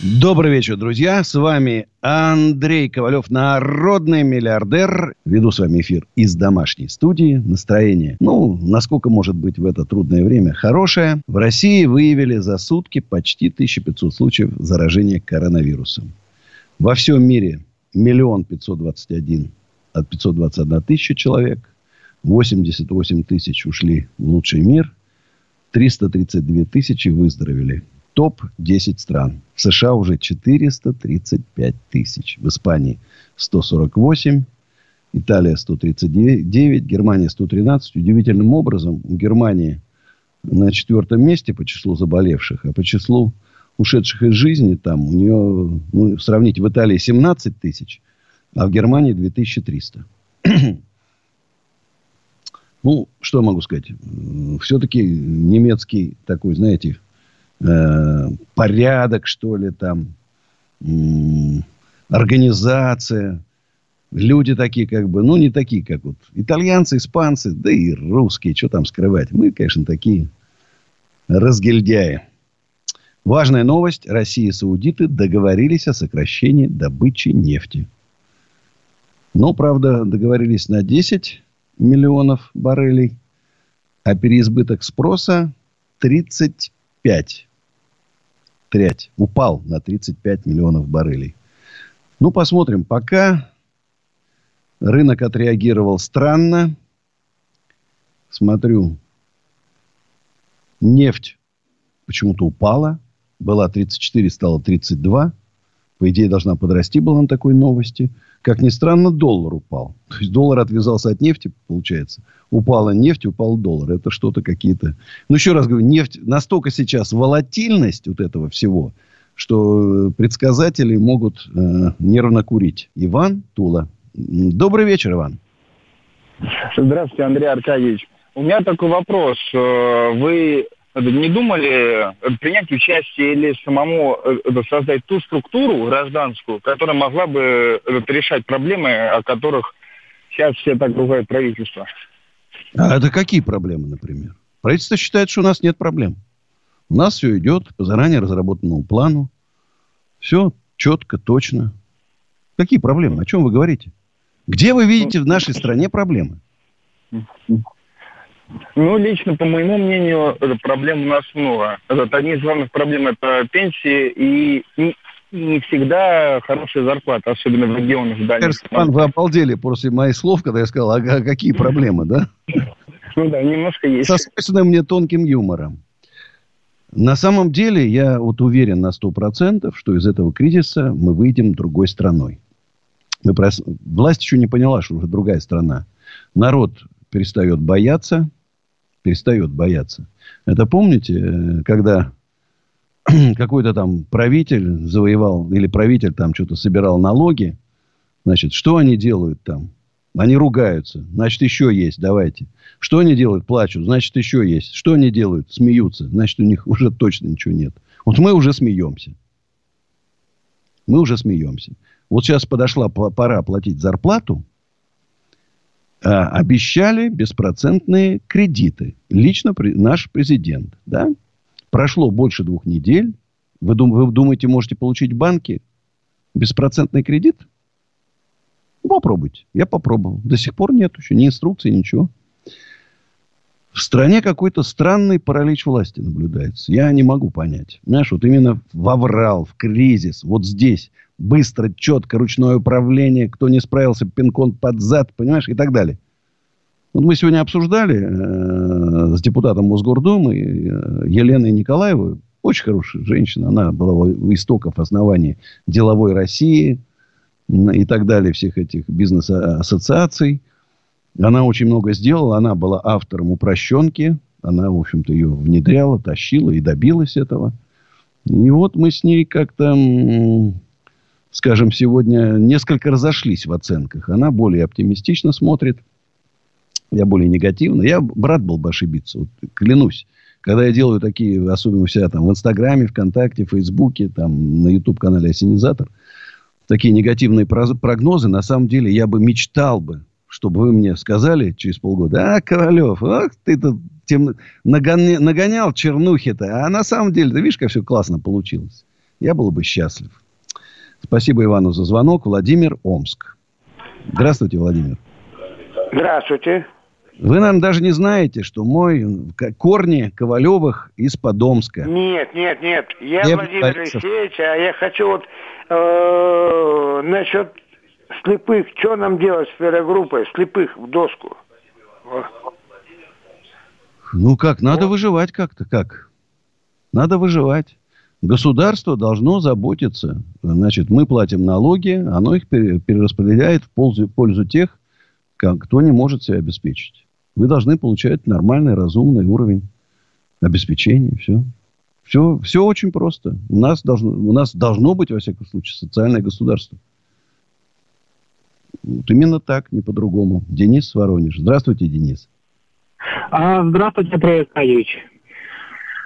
Добрый вечер, друзья. С вами Андрей Ковалев, народный миллиардер. Веду с вами эфир из домашней студии. Настроение, ну, насколько может быть в это трудное время, хорошее. В России выявили за сутки почти 1500 случаев заражения коронавирусом. Во всем мире миллион пятьсот двадцать один от 521 тысяча человек. 88 тысяч ушли в лучший мир. 332 тысячи выздоровели топ-10 стран. В США уже 435 тысяч. В Испании 148. Италия 139. Германия 113. Удивительным образом у Германии на четвертом месте по числу заболевших, а по числу ушедших из жизни там у нее, ну, сравнить, в Италии 17 тысяч, а в Германии 2300. ну, что могу сказать? Все-таки немецкий такой, знаете, э, порядок, что ли, там, организация. Люди такие, как бы, ну, не такие, как вот итальянцы, испанцы, да и русские, что там скрывать. Мы, конечно, такие разгильдяи. Важная новость. Россия и саудиты договорились о сокращении добычи нефти. Но, правда, договорились на 10 миллионов баррелей, а переизбыток спроса 35 трять. Упал на 35 миллионов баррелей. Ну, посмотрим. Пока рынок отреагировал странно. Смотрю. Нефть почему-то упала. Была 34, стала 32. По идее, должна подрасти была на такой новости. Как ни странно, доллар упал. То есть, доллар отвязался от нефти, получается. Упала нефть, упал доллар. Это что-то какие-то... Ну, еще раз говорю, нефть... Настолько сейчас волатильность вот этого всего, что предсказатели могут э, нервно курить. Иван Тула. Добрый вечер, Иван. Здравствуйте, Андрей Аркадьевич. У меня такой вопрос. Э, вы не думали э, принять участие или самому э, создать ту структуру гражданскую, которая могла бы э, решать проблемы, о которых сейчас все так ругают правительство? А это какие проблемы, например? Правительство считает, что у нас нет проблем. У нас все идет по заранее разработанному плану. Все четко, точно. Какие проблемы? О чем вы говорите? Где вы видите в нашей стране проблемы? Ну, лично, по моему мнению, проблем у нас много. Одни из главных проблем – это пенсии и не всегда хорошая зарплата, особенно в регионах дальних. Степан, вы обалдели после моих слов, когда я сказал, а какие проблемы, да? Ну да, немножко есть. Со свойственным мне тонким юмором. На самом деле, я вот уверен на сто процентов, что из этого кризиса мы выйдем другой страной. Мы прос... Власть еще не поняла, что уже другая страна. Народ перестает бояться, перестает бояться. Это помните, э, когда какой-то там правитель завоевал, или правитель там что-то собирал налоги, значит, что они делают там? Они ругаются. Значит, еще есть, давайте. Что они делают? Плачут. Значит, еще есть. Что они делают? Смеются. Значит, у них уже точно ничего нет. Вот мы уже смеемся. Мы уже смеемся. Вот сейчас подошла пора платить зарплату. А, обещали беспроцентные кредиты. Лично при, наш президент. Да? Прошло больше двух недель. Вы, дум, вы думаете, можете получить в банке беспроцентный кредит? Попробуйте. Я попробовал. До сих пор нет еще ни инструкции, ничего. В стране какой-то странный паралич власти наблюдается. Я не могу понять. Знаешь, вот именно в аврал, в кризис, вот здесь быстро, четко, ручное управление, кто не справился, пин-код под зад, понимаешь, и так далее. Вот мы сегодня обсуждали э, с депутатом Мосгордумы э, Еленой Николаевой, очень хорошая женщина, она была у истоков основания деловой России и так далее, всех этих бизнес-ассоциаций. Она очень много сделала, она была автором упрощенки, она, в общем-то, ее внедряла, тащила и добилась этого. И вот мы с ней как-то скажем, сегодня несколько разошлись в оценках. Она более оптимистично смотрит. Я более негативно. Я брат был бы ошибиться. Вот, клянусь. Когда я делаю такие, особенно у себя там в Инстаграме, ВКонтакте, Фейсбуке, там на YouTube-канале «Осенизатор», такие негативные прогнозы, на самом деле я бы мечтал бы, чтобы вы мне сказали через полгода, а, Ковалев, ах, ты тут тем нагоня, нагонял чернухи-то, а на самом деле, ты видишь, как все классно получилось. Я был бы счастлив. Спасибо Ивану за звонок. Владимир Омск. Здравствуйте, Владимир. Здравствуйте. Вы, наверное, даже не знаете, что мой корни Ковалевых из Подомска. Нет, нет, нет. Я, я Владимир Алексеевич, а я хочу вот э, насчет слепых. Что нам делать с группой слепых в доску? Ну как, надо вот. выживать как-то, как? Надо выживать. Государство должно заботиться. Значит, мы платим налоги, оно их перераспределяет в пользу, пользу тех, кто не может себя обеспечить. Вы должны получать нормальный, разумный уровень обеспечения. Все. Все, все очень просто. У нас, должно, у нас должно быть, во всяком случае, социальное государство. Вот именно так, не по-другому. Денис Воронеж. Здравствуйте, Денис. А, здравствуйте, Петр Аркадьевич.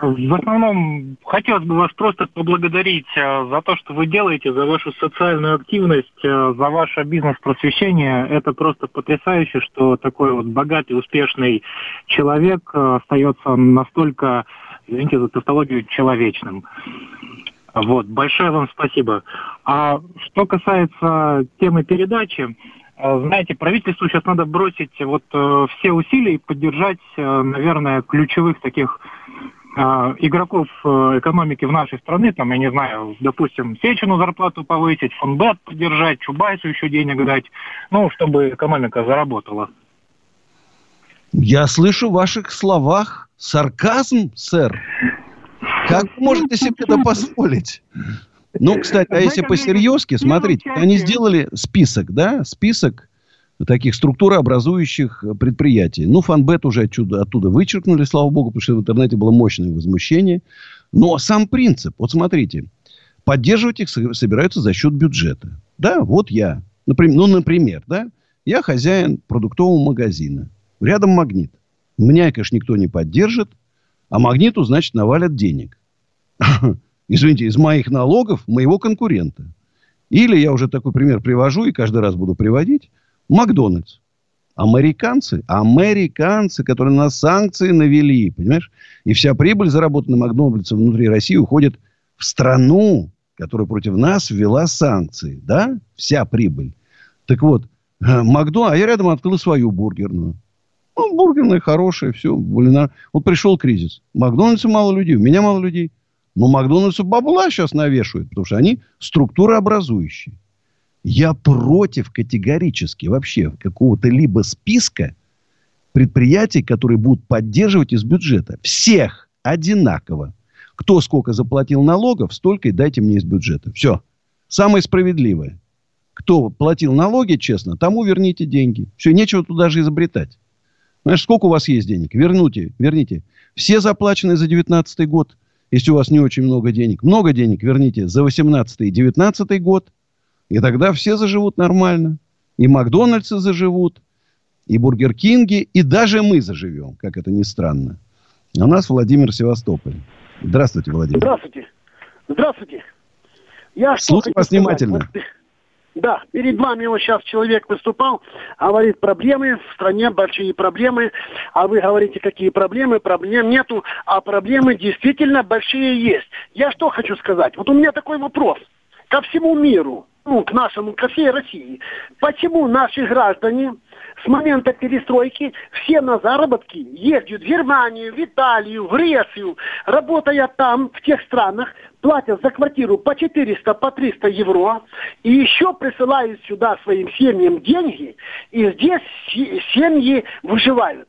В основном хотелось бы вас просто поблагодарить э, за то, что вы делаете, за вашу социальную активность, э, за ваше бизнес-просвещение. Это просто потрясающе, что такой вот богатый, успешный человек э, остается настолько, извините за тавтологию, человечным. Вот, большое вам спасибо. А что касается темы передачи, знаете, правительству сейчас надо бросить вот все усилия и поддержать, наверное, ключевых таких игроков э, экономики в нашей стране, там, я не знаю, допустим, Сечину зарплату повысить, фонбет поддержать, Чубайсу еще денег дать, ну, чтобы экономика заработала. Я слышу в ваших словах сарказм, сэр. Как вы можете себе это позволить? Ну, кстати, а если по-серьезки, смотрите, они сделали список, да, список таких структурообразующих предприятий. Ну, фанбет уже отсюда, оттуда вычеркнули, слава богу, потому что в интернете было мощное возмущение. Но сам принцип, вот смотрите, поддерживать их собираются за счет бюджета. Да, вот я. Например, ну, например, да, я хозяин продуктового магазина. Рядом магнит. Меня, конечно, никто не поддержит, а магниту, значит, навалят денег. Извините, из моих налогов моего конкурента. Или я уже такой пример привожу и каждый раз буду приводить. Макдональдс. Американцы, американцы, которые на санкции навели, понимаешь? И вся прибыль, заработанная Макдональдсом внутри России, уходит в страну, которая против нас ввела санкции. Да? Вся прибыль. Так вот, э, Макдональдс, а я рядом открыл свою бургерную. Ну, бургерная хорошая, все. Блин, вот пришел кризис. Макдональдсу мало людей, у меня мало людей. Но Макдональдсу бабла сейчас навешивают, потому что они структурообразующие. Я против категорически вообще какого-то либо списка предприятий, которые будут поддерживать из бюджета. Всех одинаково. Кто сколько заплатил налогов, столько и дайте мне из бюджета. Все. Самое справедливое. Кто платил налоги честно, тому верните деньги. Все, нечего тут даже изобретать. Знаешь, сколько у вас есть денег? Верните, верните. Все заплаченные за 2019 год, если у вас не очень много денег. Много денег верните за 2018 и 2019 год – и тогда все заживут нормально. И Макдональдсы заживут, и Бургер Кинги, и даже мы заживем, как это ни странно. А у нас Владимир Севастополь. Здравствуйте, Владимир. Здравствуйте. Здравствуйте. Я Слушаю вас внимательно. Да, перед вами вот сейчас человек выступал, говорит, проблемы в стране, большие проблемы, а вы говорите, какие проблемы, проблем нету, а проблемы действительно большие есть. Я что хочу сказать? Вот у меня такой вопрос ко всему миру ну, к нашему, ко всей России. Почему наши граждане с момента перестройки все на заработки ездят в Германию, в Италию, в Грецию, работая там, в тех странах, платят за квартиру по 400, по 300 евро, и еще присылают сюда своим семьям деньги, и здесь семьи выживают.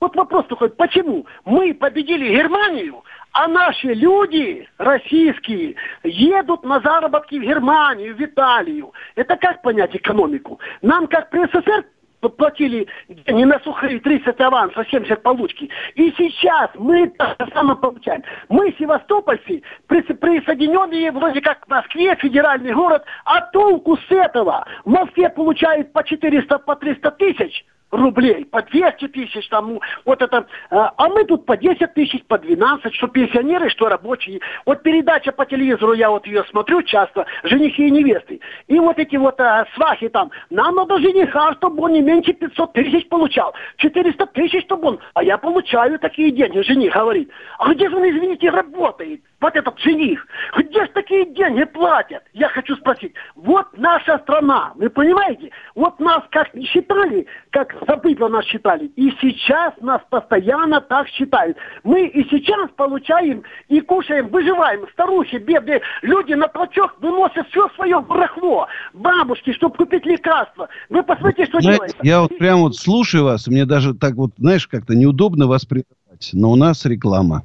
Вот вопрос такой, почему мы победили Германию, а наши люди, российские, едут на заработки в Германию, в Италию. Это как понять экономику? Нам, как при СССР, платили не на сухие 30 аванса, 70 получки. И сейчас мы так само получаем. Мы, севастопольцы, присоединенные вроде как к Москве, федеральный город, а толку с этого? В Москве получают по 400, по 300 тысяч, рублей, по 200 тысяч, там, вот это, а, а мы тут по 10 тысяч, по 12, что пенсионеры, что рабочие. Вот передача по телевизору, я вот ее смотрю часто, женихи и невесты. И вот эти вот а, свахи там, нам надо жениха, чтобы он не меньше 500 тысяч получал, 400 тысяч, чтобы он, а я получаю такие деньги, жених говорит. А где же он, извините, работает? вот этот жених, где же такие деньги платят? Я хочу спросить, вот наша страна, вы понимаете? Вот нас как не считали, как забыто нас считали, и сейчас нас постоянно так считают. Мы и сейчас получаем и кушаем, выживаем. Старухи, бедные люди на плачок выносят все свое барахло. Бабушки, чтобы купить лекарства. Вы посмотрите, что Знаете, делается. Я вот прям вот слушаю вас, мне даже так вот, знаешь, как-то неудобно вас прерывать, но у нас реклама.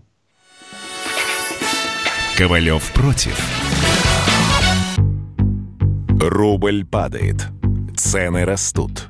Ковалев против. Рубль падает. Цены растут.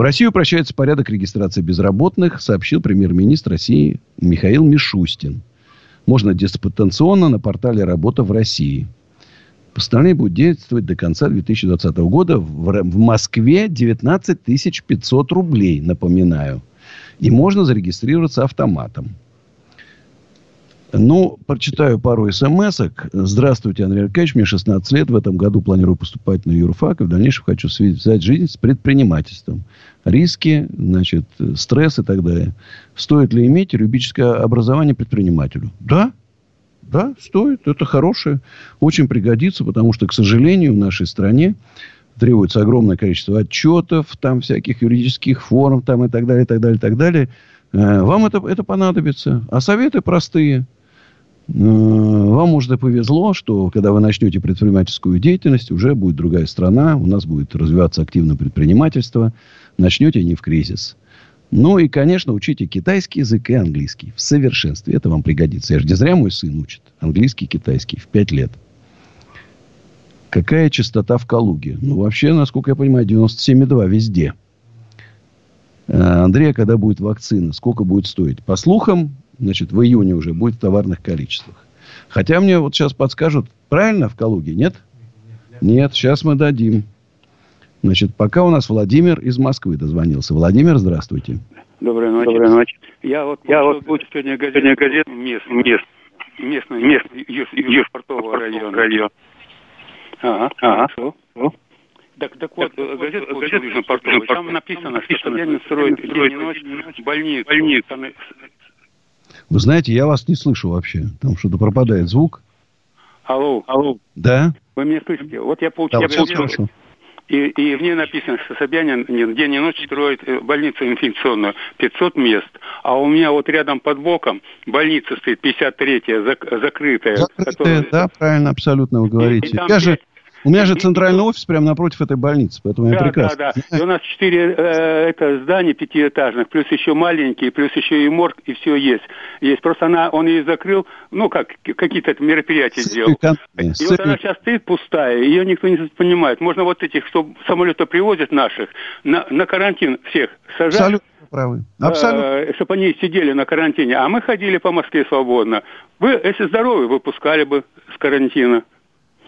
В Россию прощается порядок регистрации безработных, сообщил премьер-министр России Михаил Мишустин. Можно дистанционно на портале «Работа в России». Постановление будет действовать до конца 2020 года. В Москве 19 500 рублей, напоминаю. И можно зарегистрироваться автоматом. Ну, прочитаю пару смс -ок. Здравствуйте, Андрей Аркадьевич. Мне 16 лет. В этом году планирую поступать на юрфак. И в дальнейшем хочу связать жизнь с предпринимательством. Риски, значит, стресс и так далее. Стоит ли иметь юридическое образование предпринимателю? Да. Да, стоит. Это хорошее. Очень пригодится, потому что, к сожалению, в нашей стране требуется огромное количество отчетов, там всяких юридических форм, там и так далее, и так далее, и так далее. Э, вам это, это понадобится. А советы простые. Э, вам, и повезло, что когда вы начнете предпринимательскую деятельность, уже будет другая страна, у нас будет развиваться активное предпринимательство, начнете не в кризис. Ну и, конечно, учите китайский язык и английский в совершенстве. Это вам пригодится. Я же не зря мой сын учит английский, китайский в пять лет. Какая частота в Калуге? Ну, вообще, насколько я понимаю, 97,2 везде. Э, Андрей, когда будет вакцина, сколько будет стоить? По слухам, значит, в июне уже будет в товарных количествах. Хотя мне вот сейчас подскажут, правильно в Калуге, нет? Нет, сейчас мы дадим. Значит, пока у нас Владимир из Москвы дозвонился. Владимир, здравствуйте. Доброй ночи. Доброй ночи. Я вот, я вот сегодня газету, газет, мест, мест, местный, местный, юж, южпортового района. района. Ага, ага. Хорошо. Так, так вот, так, газета вот, газета Южный Портовый, там написано, что Собянин строит день и ночь больницу. больницу. Вы знаете, я вас не слышу вообще. Там что-то пропадает звук. Алло. Алло. Да? Вы меня слышите? Вот я получил... Да, вот хорошо. И, и в ней написано, что Собянин день и ночь строит э, больницу инфекционную, 500 мест. А у меня вот рядом под боком больница стоит, 53-я, зак, закрытая. Закрытая, которая... да, правильно, абсолютно вы говорите. И, и я же... У меня же центральный офис прямо напротив этой больницы, поэтому да, я прекрасно. Да, да. И у нас четыре э, это здания пятиэтажных, плюс еще маленькие, плюс еще и морг, и все есть. Есть. Просто она, он ее закрыл, ну как, какие-то мероприятия сделал. И вот она сейчас стоит пустая, ее никто не понимает. Можно вот этих, что самолеты привозят наших, на, на карантин всех сажать. Абсолютно правы. Э, Абсолютно. Э, чтобы они сидели на карантине. А мы ходили по Москве свободно. Вы, если здоровы, выпускали бы с карантина.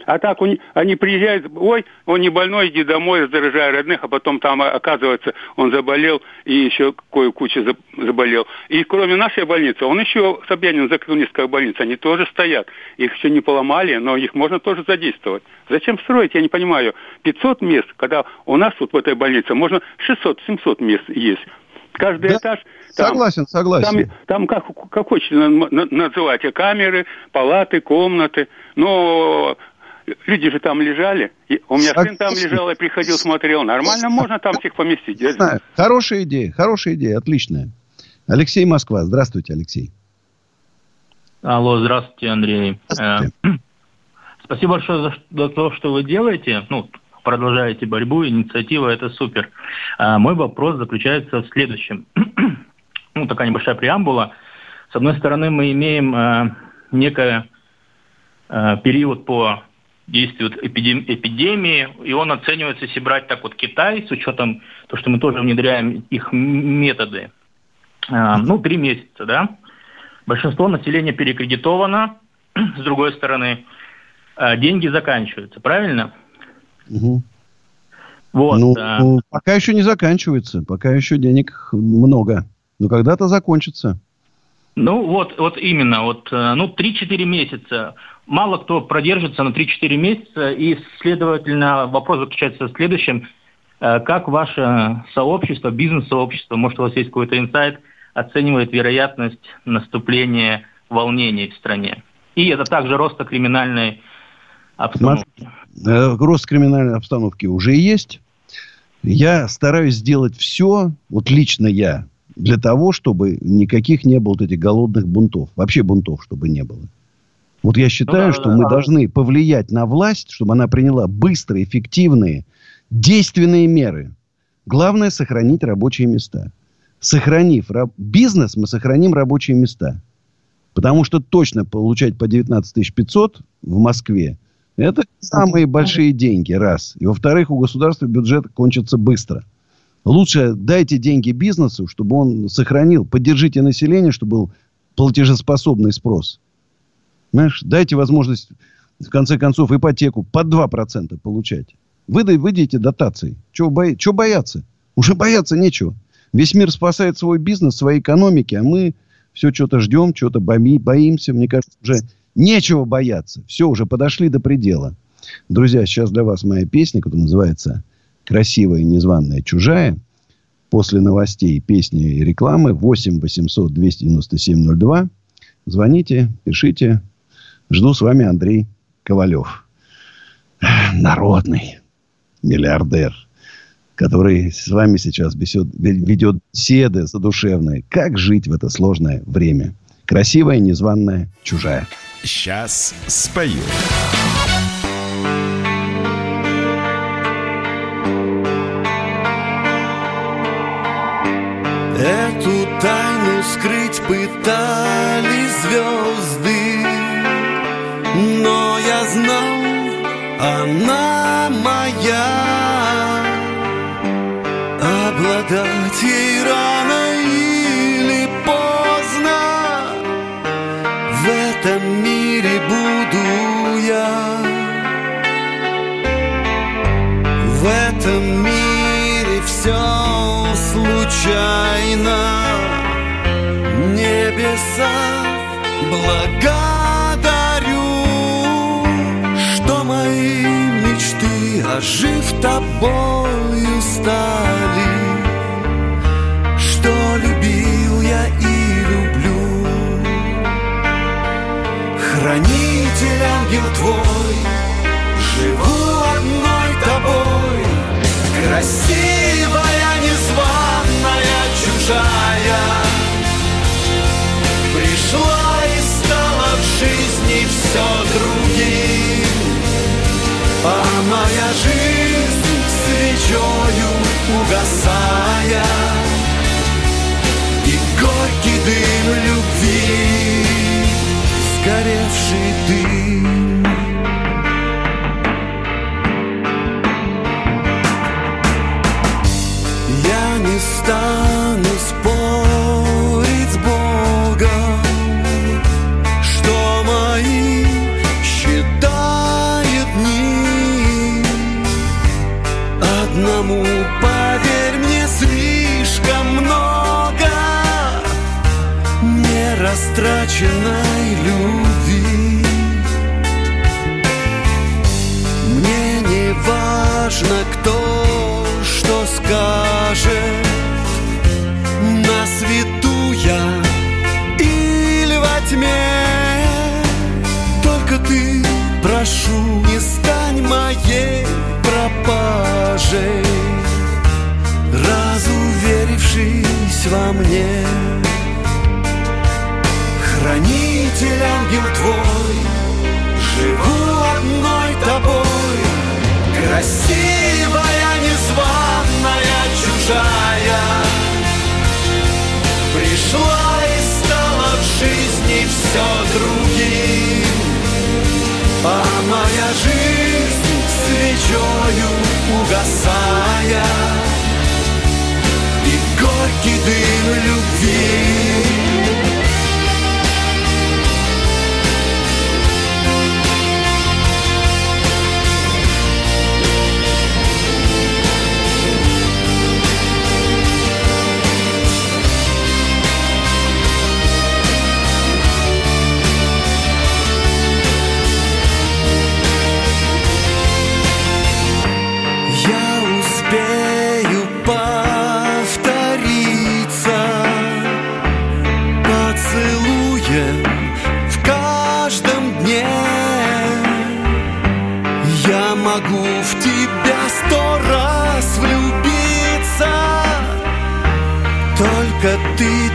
А так он, они приезжают, ой, он не больной, иди домой, заражая родных, а потом там, оказывается, он заболел и еще кое-куча заболел. И кроме нашей больницы, он еще, Собянин закрыл несколько больниц, они тоже стоят. Их еще не поломали, но их можно тоже задействовать. Зачем строить, я не понимаю. 500 мест, когда у нас тут в этой больнице можно 600-700 мест есть. Каждый да, этаж... Там, согласен, согласен. Там, там как, как хочешь называть, камеры, палаты, комнаты. Но люди же там лежали. У меня сын там лежал, я приходил, смотрел. Нормально можно там всех поместить. Я знаю. Хорошая идея, хорошая идея, отличная. Алексей Москва. Здравствуйте, Алексей. Алло, здравствуйте, Андрей. Здравствуйте. Э, спасибо большое за, за то, что вы делаете. Ну, продолжаете борьбу, инициатива, это супер. А мой вопрос заключается в следующем. ну, такая небольшая преамбула. С одной стороны, мы имеем э, некий э, период по действию эпидем, эпидемии, и он оценивается, если брать так вот Китай, с учетом того, что мы тоже внедряем их методы, э, ну, три месяца, да. Большинство населения перекредитовано, с другой стороны, э, деньги заканчиваются, правильно? Угу. Вот, ну, а... пока еще не заканчивается, пока еще денег много. Но когда-то закончится. Ну, вот, вот именно, вот, э, ну, 3-4 месяца. Мало кто продержится на 3-4 месяца, и, следовательно, вопрос заключается в следующем. Э, как ваше сообщество, бизнес-сообщество, может, у вас есть какой-то инсайт, оценивает вероятность наступления волнений в стране? И это также роста криминальной обстановки. Э, рост криминальной обстановки уже есть. Я стараюсь сделать все, вот лично я, для того, чтобы никаких не было вот этих голодных бунтов. Вообще бунтов, чтобы не было. Вот я считаю, ну, да, что да, мы да. должны повлиять на власть, чтобы она приняла быстрые, эффективные, действенные меры. Главное сохранить рабочие места. Сохранив раб... бизнес, мы сохраним рабочие места. Потому что точно получать по 19 500 в Москве это самые большие деньги, раз. И во-вторых, у государства бюджет кончится быстро. Лучше дайте деньги бизнесу, чтобы он сохранил. Поддержите население, чтобы был платежеспособный спрос. Знаешь, дайте возможность, в конце концов, ипотеку под 2% получать. Выдай, выдайте дотации. Чего, бои, чего бояться? Уже бояться нечего. Весь мир спасает свой бизнес, свои экономики, а мы все что-то ждем, что-то боимся. Мне кажется, уже Нечего бояться. Все, уже подошли до предела. Друзья, сейчас для вас моя песня, которая называется «Красивая незваная чужая». После новостей, песни и рекламы 8 800 297 02. Звоните, пишите. Жду с вами Андрей Ковалев. Народный миллиардер, который с вами сейчас бесед, ведет беседы задушевные. Как жить в это сложное время? Красивая, незваная, чужая. Сейчас спою. Эту тайну скрыть пытались звезды. Но я знал, она случайно Небеса благодарю Что мои мечты, ожив тобою, стали. Что любил я и люблю. Хранитель ангел твой Живу одной тобой. Красивая, все другим. А моя жизнь свечою угасая. И горький дым любви Сгоревший дым растраченной любви. Ангел твой, живу одной тобой, красивая, незваная, чужая. Пришла и стала в жизни все другим, а моя жизнь свечою угасая и горький дым любви.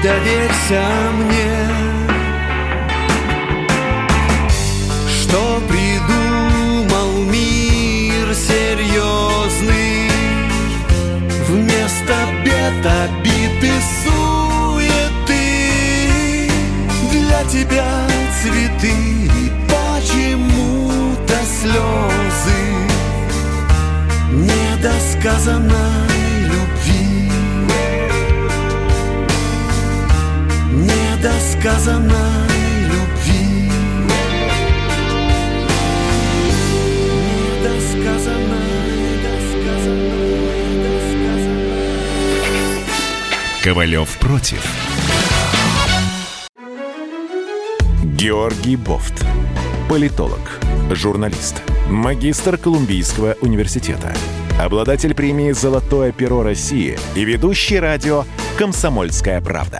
Доверься мне. Что придумал мир серьезный? Вместо бед, обид и суеты. Для тебя цветы и почему-то слезы. Недосказанной Недосказанной любви Ковалев против. Георгий Бофт. Политолог, журналист, магистр Колумбийского университета, обладатель премии «Золотое перо России» и ведущий радио «Комсомольская правда».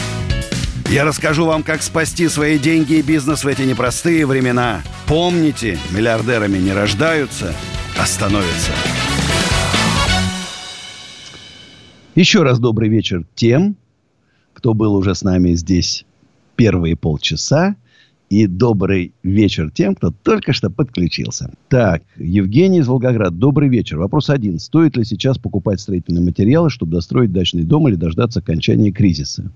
Я расскажу вам, как спасти свои деньги и бизнес в эти непростые времена. Помните, миллиардерами не рождаются, а становятся. Еще раз добрый вечер тем, кто был уже с нами здесь первые полчаса. И добрый вечер тем, кто только что подключился. Так, Евгений из Волгограда. Добрый вечер. Вопрос один. Стоит ли сейчас покупать строительные материалы, чтобы достроить дачный дом или дождаться окончания кризиса?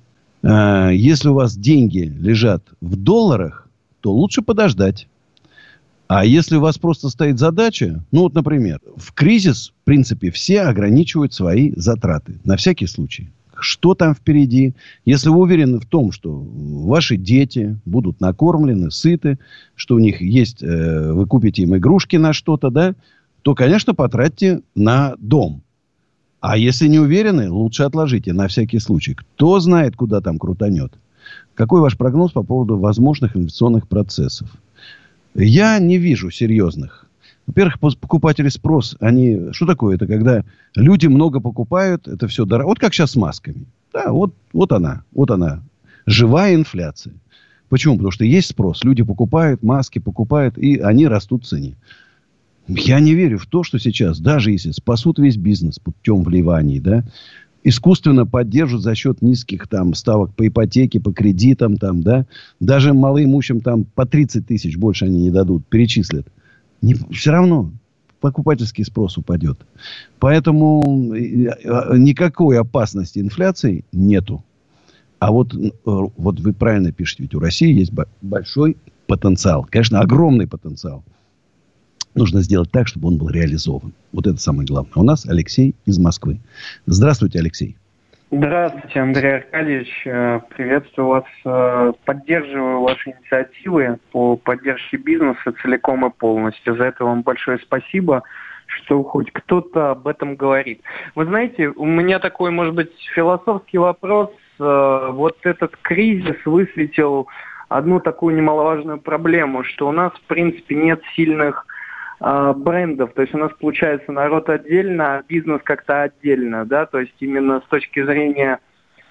А, Если у вас деньги лежат в долларах, то лучше подождать. А если у вас просто стоит задача, ну вот, например, в кризис, в принципе, все ограничивают свои затраты. На всякий случай. Что там впереди? Если вы уверены в том, что ваши дети будут накормлены, сыты, что у них есть, э, вы купите им игрушки на что-то, да, то, конечно, потратьте на дом. А если не уверены, лучше отложите на всякий случай. Кто знает, куда там крутанет. Какой ваш прогноз по поводу возможных инвестиционных процессов? Я не вижу серьезных. Во-первых, покупатели спрос, они... Что такое? Это когда люди много покупают, это все дорого. Вот как сейчас с масками. Да, вот, вот она, вот она. Живая инфляция. Почему? Потому что есть спрос. Люди покупают, маски покупают, и они растут в цене. Я не верю в то, что сейчас, даже если спасут весь бизнес путем вливаний, да, искусственно поддержат за счет низких там ставок по ипотеке, по кредитам, там, да, даже малоимущим там по 30 тысяч больше они не дадут, перечислят. Не, все равно покупательский спрос упадет. Поэтому э, э, никакой опасности инфляции нету. А вот, э, вот вы правильно пишете, ведь у России есть большой потенциал. Конечно, огромный потенциал. Нужно сделать так, чтобы он был реализован. Вот это самое главное. У нас Алексей из Москвы. Здравствуйте, Алексей. Здравствуйте, Андрей Аркадьевич. Э, приветствую вас. Э, поддерживаю ваши инициативы по поддержке бизнеса целиком и полностью. За это вам большое спасибо что хоть кто-то об этом говорит. Вы знаете, у меня такой, может быть, философский вопрос. Э, вот этот кризис высветил одну такую немаловажную проблему, что у нас, в принципе, нет сильных брендов. То есть у нас получается народ отдельно, а бизнес как-то отдельно, да, то есть именно с точки зрения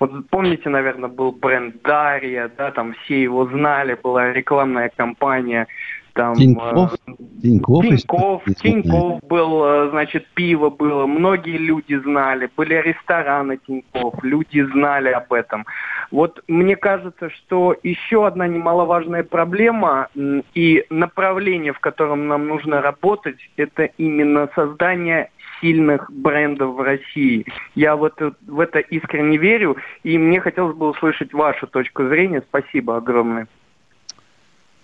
вот помните, наверное, был бренд Дарья, да, там все его знали, была рекламная кампания там Тиньков, э, Тиньков, Тиньков, Тиньков был, э, значит, пиво было, многие люди знали, были рестораны Тиньков, люди знали об этом. Вот мне кажется, что еще одна немаловажная проблема и направление, в котором нам нужно работать, это именно создание сильных брендов в России. Я в это, в это искренне верю, и мне хотелось бы услышать вашу точку зрения. Спасибо огромное.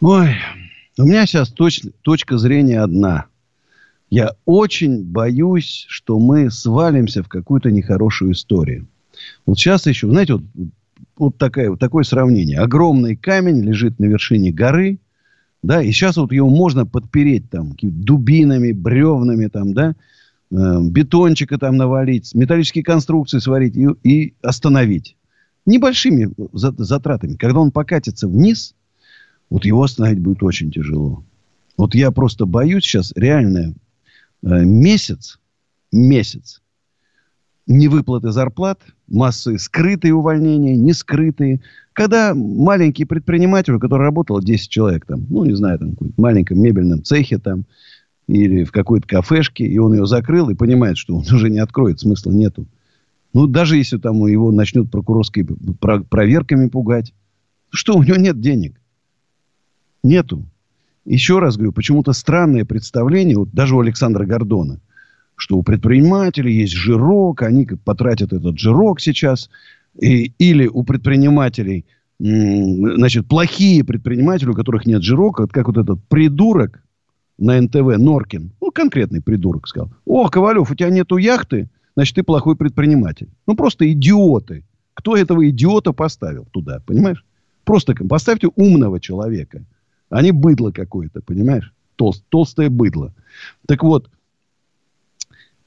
Ой, у меня сейчас точ, точка зрения одна. Я очень боюсь, что мы свалимся в какую-то нехорошую историю. Вот сейчас еще, знаете, вот, вот такая, вот такое сравнение. Огромный камень лежит на вершине горы, да, и сейчас вот его можно подпереть там дубинами, бревнами там, да, э, бетончика там навалить, металлические конструкции сварить и, и остановить. Небольшими затратами. Когда он покатится вниз, вот его остановить будет очень тяжело. Вот я просто боюсь сейчас реально э, месяц, месяц невыплаты зарплат, массы скрытые увольнения, не скрытые. Когда маленький предприниматель, который работал 10 человек там, ну, не знаю, там, в маленьком мебельном цехе там, или в какой-то кафешке, и он ее закрыл и понимает, что он уже не откроет, смысла нету. Ну, даже если там его начнут прокурорскими проверками пугать. Что, у него нет денег. Нету. Еще раз говорю, почему-то странное представление, вот даже у Александра Гордона, что у предпринимателей есть жирок, они потратят этот жирок сейчас, и, или у предпринимателей, значит, плохие предприниматели, у которых нет жирока, как вот этот придурок на НТВ, Норкин, ну, конкретный придурок сказал, о, Ковалев, у тебя нету яхты, значит, ты плохой предприниматель. Ну, просто идиоты. Кто этого идиота поставил туда, понимаешь? Просто поставьте умного человека – они быдло какое-то, понимаешь? Толст, толстое быдло. Так вот,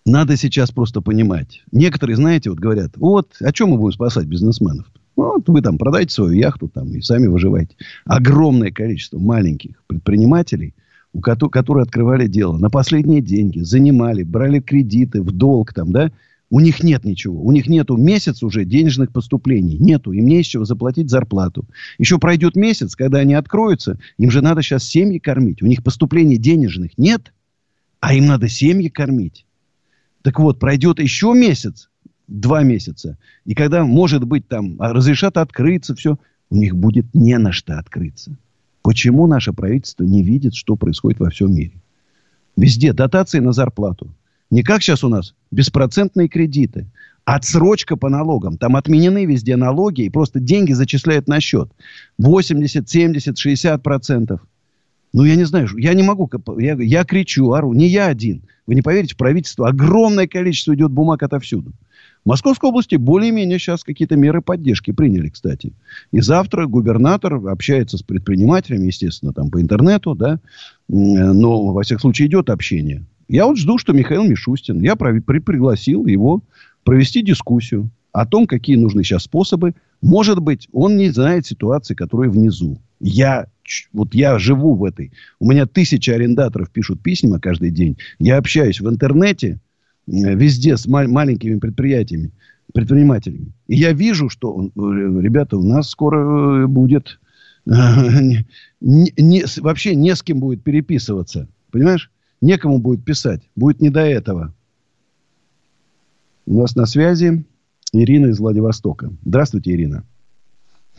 надо сейчас просто понимать. Некоторые, знаете, вот говорят, вот, о чем мы будем спасать бизнесменов? Вот вы там продайте свою яхту там и сами выживайте. Огромное количество маленьких предпринимателей, у которые открывали дело на последние деньги, занимали, брали кредиты в долг там, да, у них нет ничего. У них нету месяц уже денежных поступлений. Нету. Им не из чего заплатить зарплату. Еще пройдет месяц, когда они откроются. Им же надо сейчас семьи кормить. У них поступлений денежных нет. А им надо семьи кормить. Так вот, пройдет еще месяц, два месяца. И когда, может быть, там а, разрешат открыться, все, у них будет не на что открыться. Почему наше правительство не видит, что происходит во всем мире? Везде дотации на зарплату. Не как сейчас у нас беспроцентные кредиты. Отсрочка по налогам. Там отменены везде налоги и просто деньги зачисляют на счет. 80, 70, 60 процентов. Ну, я не знаю, я не могу, я, я кричу, ору, не я один. Вы не поверите, в правительство огромное количество идет бумаг отовсюду. В Московской области более-менее сейчас какие-то меры поддержки приняли, кстати. И завтра губернатор общается с предпринимателями, естественно, там по интернету, да. Но, во всяком случае, идет общение. Я вот жду, что Михаил Мишустин, я при, при, пригласил его провести дискуссию о том, какие нужны сейчас способы. Может быть, он не знает ситуации, которая внизу. Я, вот я живу в этой. У меня тысячи арендаторов пишут письма каждый день. Я общаюсь в интернете э, везде с ма- маленькими предприятиями, предпринимателями. И я вижу, что, э, ребята, у нас скоро э, будет... Не, не, вообще не с кем будет переписываться. Понимаешь? Некому будет писать. Будет не до этого. У нас на связи Ирина из Владивостока. Здравствуйте, Ирина.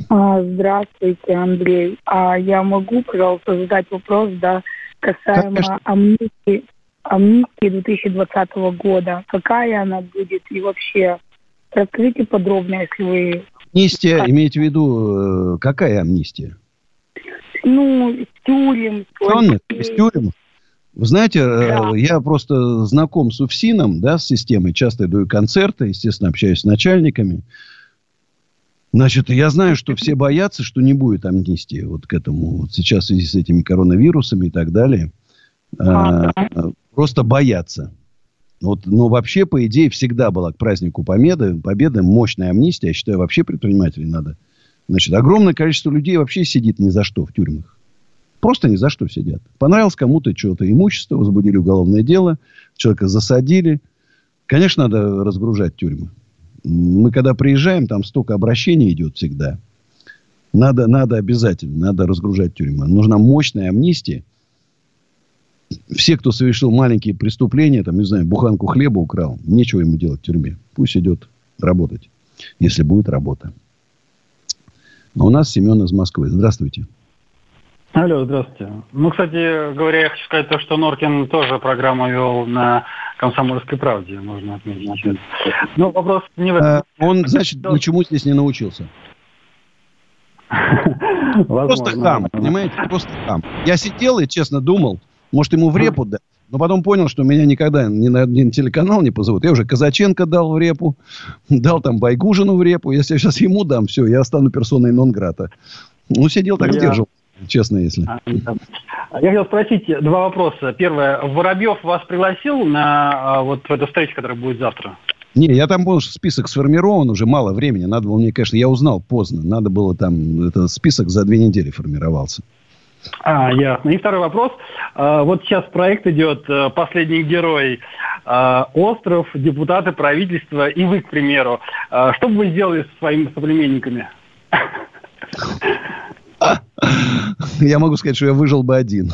А, здравствуйте, Андрей. А я могу, пожалуйста, задать вопрос, да, касаемо амнистии, амнистии 2020 года. Какая она будет и вообще? Расскажите подробно, если вы Амнистия, имеете в виду, э, какая амнистия? Ну, тюрем. Тюрем. Вы знаете, э, да. я просто знаком с УФСИНом, да, с системой. Часто даю концерты, естественно, общаюсь с начальниками. Значит, я знаю, что все боятся, что не будет амнистии вот к этому. Вот сейчас в связи с этими коронавирусами и так далее. А, просто боятся. Вот, но вообще, по идее, всегда была к празднику Победы, Победы мощная амнистия. Я считаю, вообще предпринимателей надо. Значит, огромное количество людей вообще сидит ни за что в тюрьмах. Просто ни за что сидят. Понравилось кому-то что-то имущество, возбудили уголовное дело, человека засадили. Конечно, надо разгружать тюрьмы. Мы когда приезжаем, там столько обращений идет всегда. Надо, надо обязательно, надо разгружать тюрьмы. Нужна мощная амнистия. Все, кто совершил маленькие преступления, там, не знаю, буханку хлеба украл, нечего ему делать в тюрьме. Пусть идет работать, если будет работа. Но у нас Семен из Москвы. Здравствуйте. Алло, здравствуйте. Ну, кстати говоря, я хочу сказать то, что Норкин тоже программу вел на «Комсомольской правде», можно отметить. Ну, вопрос не в этом. А, он, значит, ничему здесь не научился. Просто хам, понимаете? Просто хам. Я сидел и честно думал, может, ему в репу дать. Но потом понял, что меня никогда ни на один телеканал не позовут. Я уже Казаченко дал в репу, дал там Байгужину в репу. Если я сейчас ему дам, все, я стану персоной нон-грата. Ну, сидел так, сдерживал честно если. А, я хотел спросить два вопроса. Первое, Воробьев вас пригласил на а, вот эту встречу, которая будет завтра? Не, я там понял, что список сформирован уже, мало времени. Надо было мне, конечно, я узнал поздно. Надо было там, этот список за две недели формировался. А, ясно. И второй вопрос. А, вот сейчас проект идет э, «Последний герой». Остров, депутаты, правительства и вы, к примеру. Что бы вы сделали со своими соплеменниками? Я могу сказать, что я выжил бы один.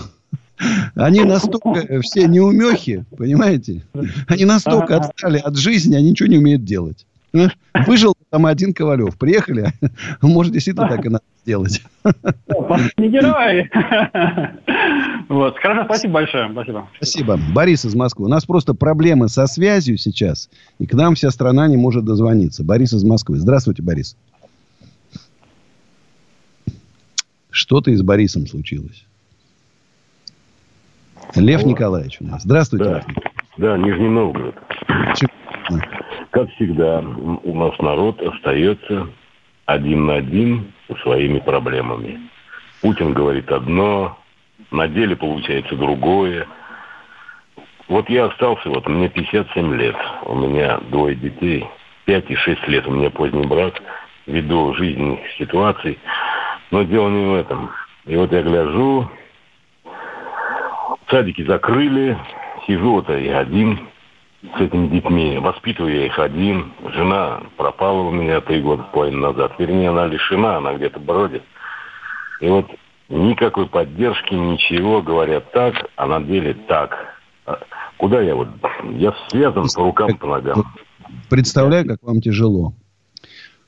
Они настолько все неумехи, понимаете? Они настолько отстали от жизни, они ничего не умеют делать. Выжил там один Ковалев. Приехали, может, действительно так и надо сделать. Не герой. Вот. Хорошо, спасибо большое. Спасибо. Спасибо. Борис из Москвы. У нас просто проблемы со связью сейчас, и к нам вся страна не может дозвониться. Борис из Москвы. Здравствуйте, Борис. Что-то и с Борисом случилось. Лев Николаевич у нас. Здравствуйте. Да, да Нижний Новгород. Как всегда, у нас народ остается один на один со своими проблемами. Путин говорит одно, на деле получается другое. Вот я остался, вот мне 57 лет, у меня двое детей, 5 и 6 лет, у меня поздний брак, ввиду жизненных ситуаций. Но дело не в этом. И вот я гляжу, садики закрыли, сижу вот я один с этими детьми, воспитываю я их один. Жена пропала у меня три года половиной назад. Вернее, она лишена, она где-то бродит. И вот никакой поддержки, ничего, говорят так, а на деле так. А куда я вот? Я связан по рукам, по ногам. Представляю, как вам тяжело.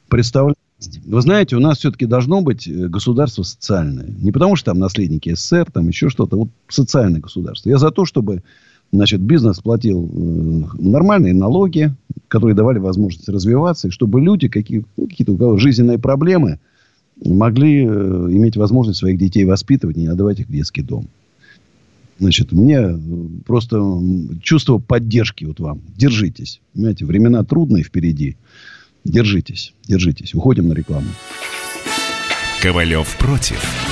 Представляю, вы знаете, у нас все-таки должно быть э, государство социальное. Не потому, что там наследники СССР, там еще что-то. Вот социальное государство. Я за то, чтобы значит, бизнес платил э, нормальные налоги, которые давали возможность развиваться, и чтобы люди, какие, ну, какие-то у кого жизненные проблемы, могли э, иметь возможность своих детей воспитывать, не отдавать их в детский дом. Значит, мне э, просто чувство поддержки вот вам. Держитесь. Понимаете, времена трудные впереди. Держитесь, держитесь. Уходим на рекламу. Ковалев против.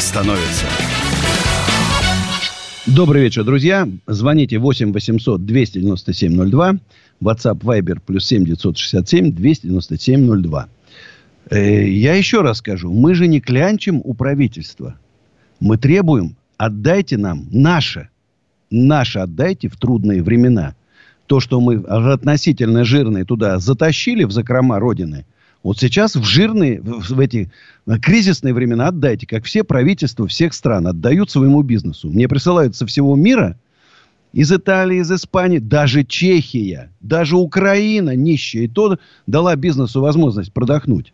становятся. Добрый вечер, друзья. Звоните 8 800 297 02. WhatsApp Viber плюс 7 967 297 02. Э, я еще раз скажу. Мы же не клянчим у правительства. Мы требуем, отдайте нам наше. Наше отдайте в трудные времена – то, что мы относительно жирные туда затащили в закрома Родины, вот сейчас в жирные, в, эти кризисные времена отдайте, как все правительства всех стран отдают своему бизнесу. Мне присылают со всего мира, из Италии, из Испании, даже Чехия, даже Украина нищая, и то дала бизнесу возможность продохнуть.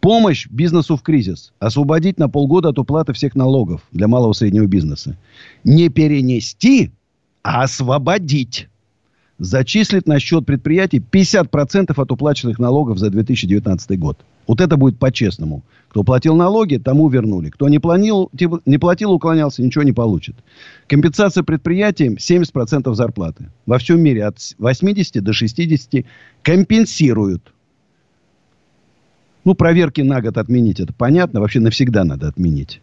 Помощь бизнесу в кризис. Освободить на полгода от уплаты всех налогов для малого и среднего бизнеса. Не перенести, а освободить зачислит на счет предприятий 50% от уплаченных налогов за 2019 год. Вот это будет по-честному. Кто платил налоги, тому вернули. Кто не, планил, типа, не платил, уклонялся, ничего не получит. Компенсация предприятиям 70% зарплаты. Во всем мире от 80 до 60 компенсируют. Ну, проверки на год отменить, это понятно. Вообще навсегда надо отменить.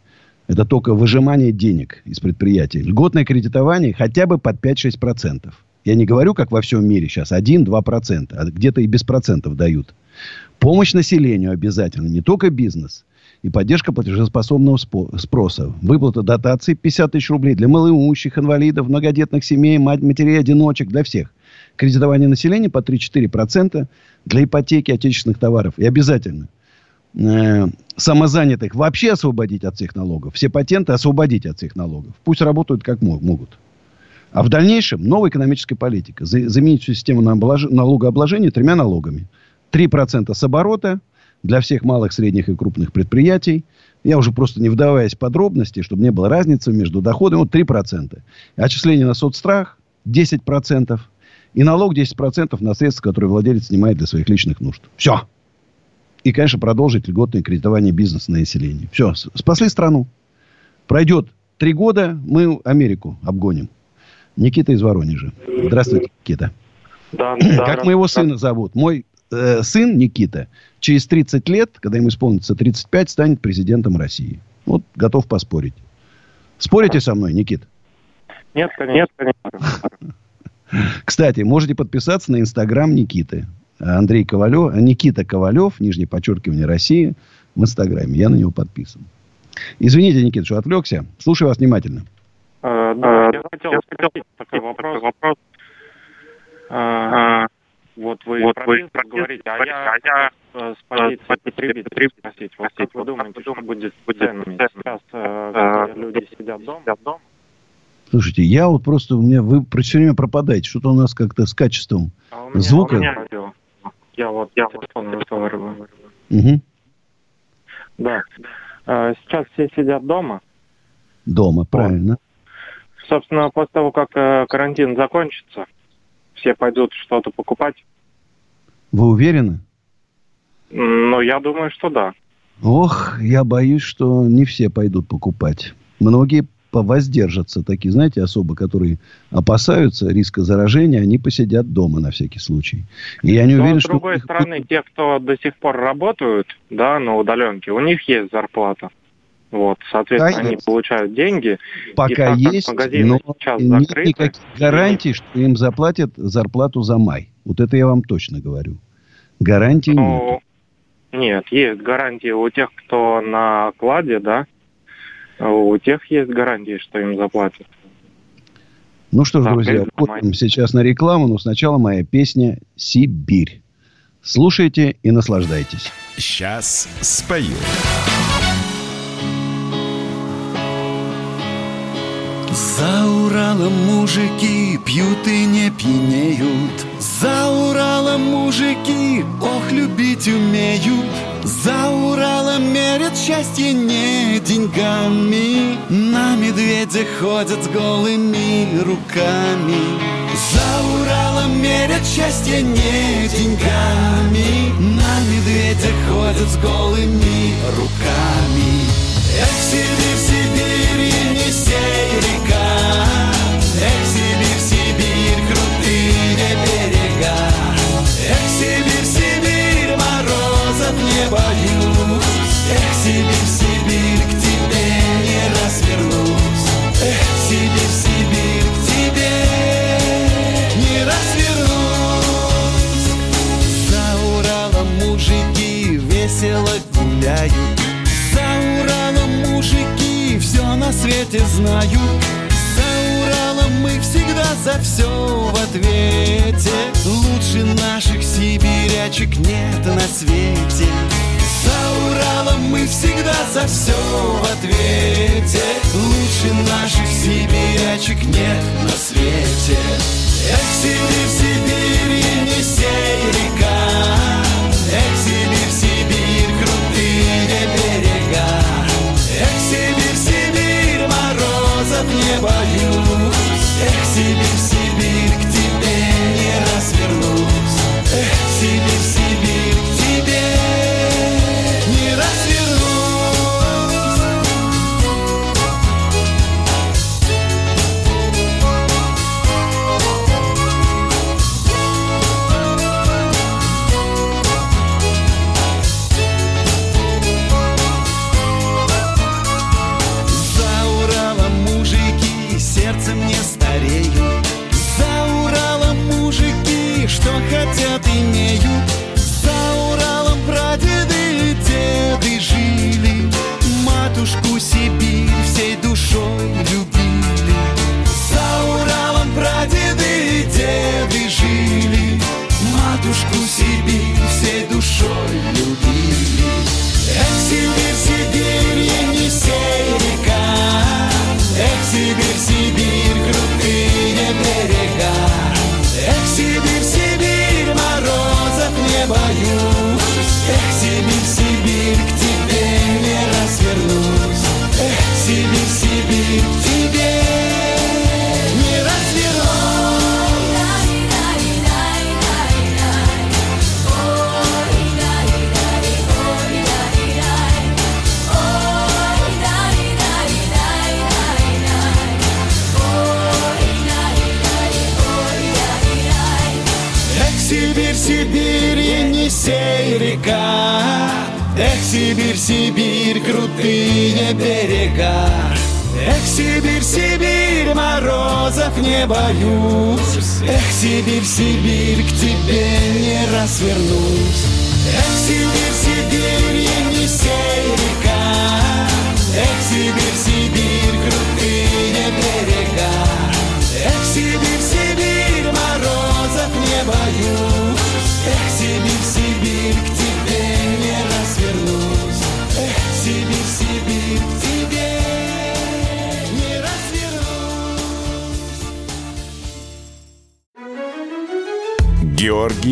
Это только выжимание денег из предприятий. Льготное кредитование хотя бы под 5-6%. Я не говорю, как во всем мире сейчас, 1-2%, а где-то и без процентов дают. Помощь населению обязательно, не только бизнес. И поддержка платежеспособного спроса. Выплата дотаций 50 тысяч рублей для малоимущих, инвалидов, многодетных семей, мать, матерей, одиночек, для всех. Кредитование населения по 3-4% для ипотеки отечественных товаров. И обязательно э, самозанятых вообще освободить от всех налогов. Все патенты освободить от всех налогов. Пусть работают как могут. А в дальнейшем новая экономическая политика. Заменить всю систему налогообложения тремя налогами. 3% с оборота для всех малых, средних и крупных предприятий. Я уже просто не вдаваясь в подробности, чтобы не было разницы между доходами. Вот 3%. Отчисление на соцстрах 10%. И налог 10% на средства, которые владелец снимает для своих личных нужд. Все. И, конечно, продолжить льготное кредитование бизнеса на население. Все. Спасли страну. Пройдет три года, мы Америку обгоним. Никита из Воронежа. Здравствуйте, Никита. Да, да, как моего сына зовут? Мой э, сын Никита через 30 лет, когда ему исполнится 35, станет президентом России. Вот готов поспорить. Спорите со мной, Никит? Нет, конечно. Нет, конечно. Кстати, можете подписаться на инстаграм Никиты. Андрей Ковалев, Никита Ковалев, нижнее подчеркивание России в инстаграме. Я на него подписан. Извините, Никита, что отвлекся. Слушаю вас внимательно. А, да, я хотел спросить такой вопрос. вопрос. А, вот вы вот про бизнес говорите, а я, а я с позиции потребителя спросить, вот как вы думаете, что будет с ценами? Сейчас э, люди сидят дома. Слушайте, я вот просто, у меня, вы все время пропадаете. Что-то у нас как-то с качеством а у меня, звука. У меня. Я вот я телефон разговариваю. Угу. Да. Сейчас все сидят дома. Дома, правильно. Собственно, после того, как э, карантин закончится, все пойдут что-то покупать. Вы уверены? Ну, я думаю, что да. Ох, я боюсь, что не все пойдут покупать. Многие воздержатся, такие, знаете, особо, которые опасаются риска заражения, они посидят дома на всякий случай. И я не Но уверен, с другой что... стороны, те, кто до сих пор работают, да, на удаленке, у них есть зарплата. Вот, соответственно, Пока они есть. получают деньги. Пока и есть, но сейчас нет закрыты, никаких гарантий, что им заплатят зарплату за май. Вот это я вам точно говорю. Гарантий ну, нет. Нет, есть гарантии у тех, кто на кладе, да, у тех есть гарантии, что им заплатят. Ну что ж, да, друзья, уходим сейчас на рекламу, но сначала моя песня «Сибирь». Слушайте и наслаждайтесь. Сейчас спою. За Уралом мужики пьют и не пьянеют. За Уралом мужики, ох, любить умеют. За Уралом мерят счастье не деньгами. На медведя ходят с голыми руками. За Уралом мерят счастье не деньгами. На медведя ходят с голыми руками. Эх, Сибирь, Сибирь, Енисей, река Эх, сибирячек нет на свете. За Уралом мы всегда за все в ответе. Лучше наших сибирячек нет на свете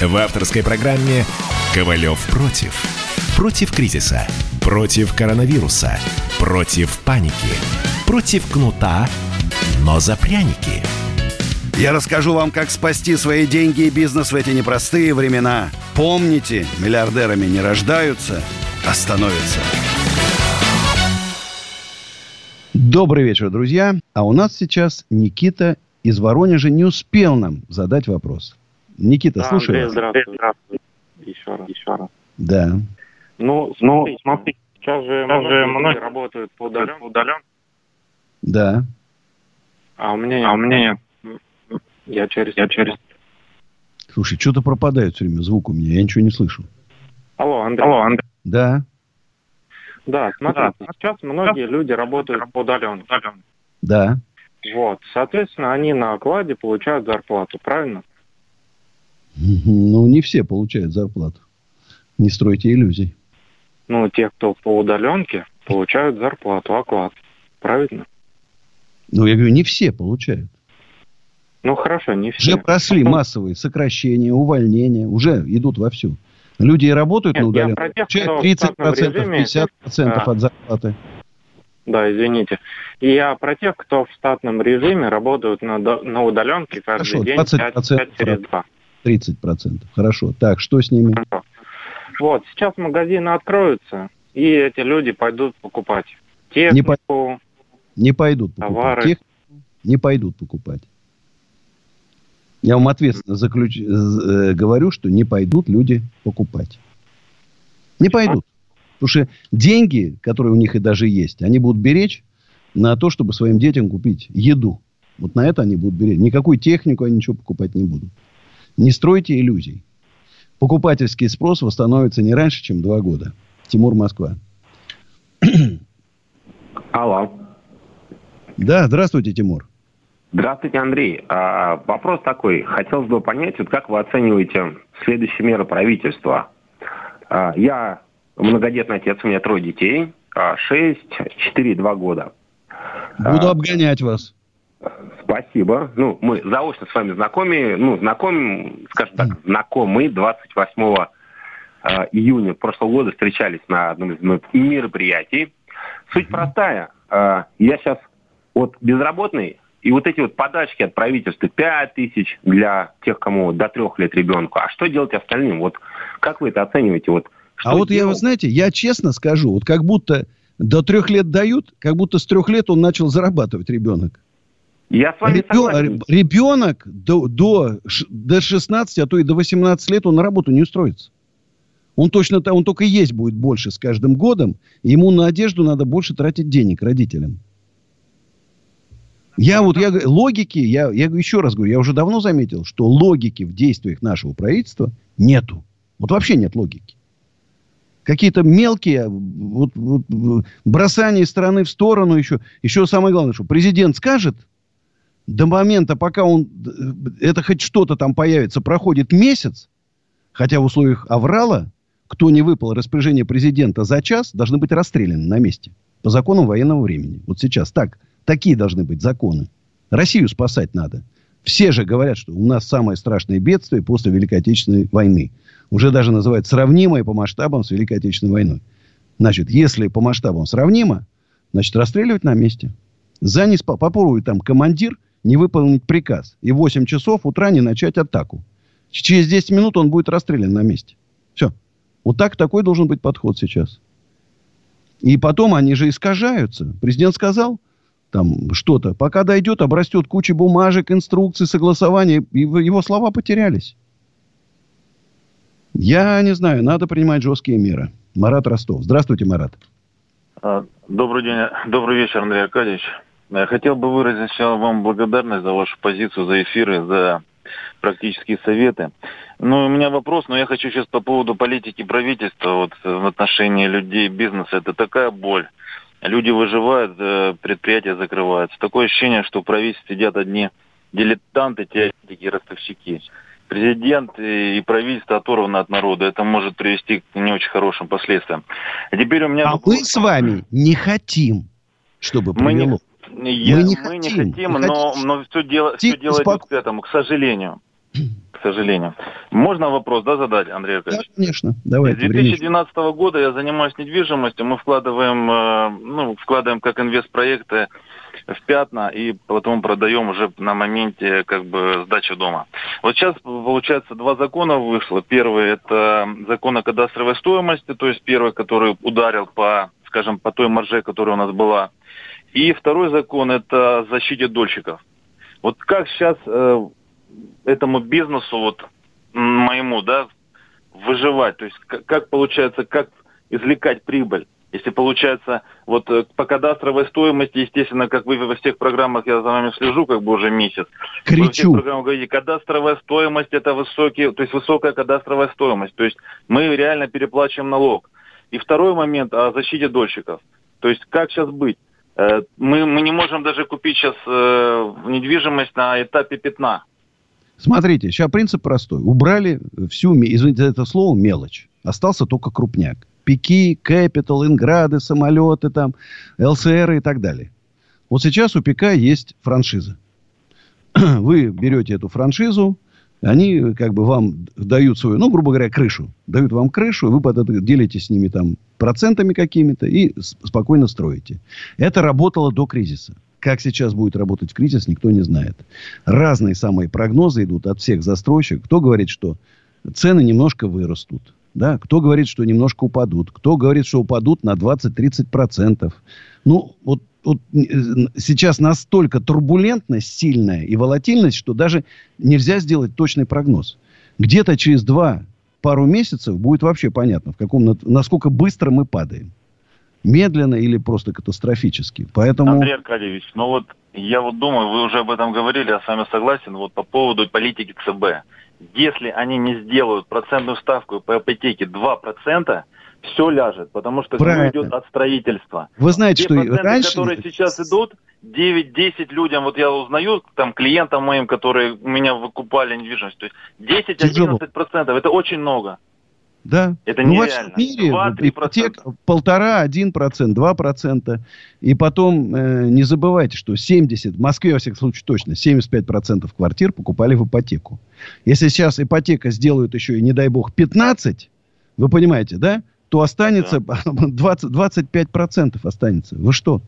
В авторской программе «Ковалев против». Против кризиса. Против коронавируса. Против паники. Против кнута, но за пряники. Я расскажу вам, как спасти свои деньги и бизнес в эти непростые времена. Помните, миллиардерами не рождаются, а становятся. Добрый вечер, друзья. А у нас сейчас Никита из Воронежа не успел нам задать вопрос. Никита, Да, слушай. Андрей, здравствуй. здравствуй. Еще раз, еще раз. Да. Ну, смотри, смотри, сейчас же многие люди работают по удаленке, Да. а у меня, а у меня нет. Я через, я через. Слушай, что-то пропадает все время звук у меня, я ничего не слышу. Алло, Андрей. Алло, Андрей. Да. Да, смотрите, сейчас многие люди работают по удаленке. Да. Вот, соответственно, они на окладе получают зарплату, правильно? Ну, не все получают зарплату. Не стройте иллюзий. Ну, те, кто по удаленке, получают зарплату, оклад. Правильно? Ну, я говорю, не все получают. Ну, хорошо, не все. Уже прошли массовые сокращения, увольнения, уже идут вовсю. Люди и работают Нет, на удаленке, тех, получают в штатном 30%, режиме, 50% а. от зарплаты. Да, извините. И я про тех, кто в штатном режиме работают на, на удаленке каждый Хорошо, день 20% 5, через 2. 30%. Хорошо. Так, что с ними? Вот, сейчас магазины откроются, и эти люди пойдут покупать технику, не, не пойдут покупать. Товары. Тех... Не пойдут покупать. Я вам ответственно заключ... Э, говорю, что не пойдут люди покупать. Не пойдут. Потому что деньги, которые у них и даже есть, они будут беречь на то, чтобы своим детям купить еду. Вот на это они будут беречь. Никакую технику они ничего покупать не будут. Не стройте иллюзий. Покупательский спрос восстановится не раньше, чем два года. Тимур, Москва. Алло. Да, здравствуйте, Тимур. Здравствуйте, Андрей. А, вопрос такой. Хотелось бы понять, вот как вы оцениваете следующие меры правительства? А, я многодетный отец, у меня трое детей, а, 6, 4 2 года. Буду а, обгонять вас. Спасибо. Ну, мы заочно с вами знакомы, ну, знакомы, скажем так, знакомы 28 а, июня прошлого года встречались на одном из мероприятий. Суть простая. А, я сейчас вот безработный, и вот эти вот подачки от правительства 5 тысяч для тех, кому до трех лет ребенку. А что делать остальным? Вот как вы это оцениваете? Вот, а вот делать? я, вы знаете, я честно скажу, вот как будто до трех лет дают, как будто с трех лет он начал зарабатывать ребенок. Я с вами Ребен, согласен. Ребенок до, до, до 16, а то и до 18 лет он на работу не устроится. Он точно, он только есть будет больше с каждым годом. Ему на одежду надо больше тратить денег родителям. Я вот, я, логики, я, я еще раз говорю, я уже давно заметил, что логики в действиях нашего правительства нету. Вот вообще нет логики. Какие-то мелкие вот, вот, бросания из стороны в сторону еще. Еще самое главное, что президент скажет, до момента, пока он, это хоть что-то там появится, проходит месяц, хотя в условиях аврала, кто не выпал распоряжение президента за час, должны быть расстреляны на месте. По законам военного времени. Вот сейчас так Такие должны быть законы. Россию спасать надо. Все же говорят, что у нас самое страшное бедствие после Великой Отечественной войны. Уже даже называют сравнимое по масштабам с Великой Отечественной войной. Значит, если по масштабам сравнимо, значит, расстреливать на месте. За не спа- попробует там командир не выполнить приказ. И в 8 часов утра не начать атаку. Через 10 минут он будет расстрелян на месте. Все. Вот так такой должен быть подход сейчас. И потом они же искажаются. Президент сказал, там что-то. Пока дойдет, обрастет куча бумажек, инструкций, согласований. И его слова потерялись. Я не знаю, надо принимать жесткие меры. Марат Ростов. Здравствуйте, Марат. А, добрый день, добрый вечер, Андрей Аркадьевич. Я хотел бы выразить сначала вам благодарность за вашу позицию, за эфиры, за практические советы. Ну, у меня вопрос, но я хочу сейчас по поводу политики правительства вот, в отношении людей, бизнеса. Это такая боль. Люди выживают, э, предприятия закрываются. Такое ощущение, что в правительстве сидят одни дилетанты, теоретики, ростовщики. Президент и правительство оторваны от народа. Это может привести к не очень хорошим последствиям. А теперь у меня... А вопрос. мы с вами не хотим, чтобы привело. Мы не, я, мы не мы хотим, не хотим, не но, хотим. но все дело, все дело идет к этому, к сожалению к сожалению. Можно вопрос, да, задать, Андрей Аркадьевич? Да, конечно. Давайте. С 2012 время. года я занимаюсь недвижимостью. Мы вкладываем, э, ну, вкладываем как инвестпроекты в пятна и потом продаем уже на моменте как бы сдачи дома. Вот сейчас, получается, два закона вышло. Первый – это закон о кадастровой стоимости, то есть первый, который ударил по, скажем, по той марже, которая у нас была. И второй закон – это защите дольщиков. Вот как сейчас э, этому бизнесу вот моему, да, выживать? То есть как, как получается, как извлекать прибыль? Если получается, вот э, по кадастровой стоимости, естественно, как вы во всех программах, я за вами слежу как бы уже месяц. Кричу. Вы во всех программах говорите, кадастровая стоимость это высокий, то есть высокая кадастровая стоимость. То есть мы реально переплачиваем налог. И второй момент о защите дольщиков. То есть как сейчас быть? Э, мы, мы не можем даже купить сейчас э, недвижимость на этапе пятна. Смотрите, сейчас принцип простой. Убрали всю, извините это слово, мелочь. Остался только крупняк. Пики, Capital, Инграды, самолеты, там, ЛСР и так далее. Вот сейчас у ПК есть франшиза. Вы берете эту франшизу, они как бы вам дают свою, ну, грубо говоря, крышу. Дают вам крышу, вы под это делитесь с ними там процентами какими-то и спокойно строите. Это работало до кризиса. Как сейчас будет работать кризис, никто не знает. Разные самые прогнозы идут от всех застройщиков. Кто говорит, что цены немножко вырастут. Да? Кто говорит, что немножко упадут. Кто говорит, что упадут на 20-30%. Ну, вот, вот сейчас настолько турбулентность сильная и волатильность, что даже нельзя сделать точный прогноз. Где-то через два пару месяцев будет вообще понятно, в каком, насколько быстро мы падаем. Медленно или просто катастрофически. Поэтому... Андрей Аркадьевич, ну вот я вот думаю, вы уже об этом говорили, я с вами согласен, вот по поводу политики ЦБ. Если они не сделают процентную ставку по ипотеке 2%, все ляжет, потому что все идет от строительства. Вы знаете, Те что раньше... которые сейчас идут, 9-10 людям, вот я узнаю, там, клиентам моим, которые у меня выкупали недвижимость, то есть 10-11%, это очень много. Да. Это ну, нереально. В мире 2, ипотека полтора, один процент, два процента. И потом э, не забывайте, что 70, в Москве, во всяком случае, точно, 75 процентов квартир покупали в ипотеку. Если сейчас ипотека сделают еще и, не дай бог, 15, вы понимаете, да? То останется да. 20, 25% останется. Вы что?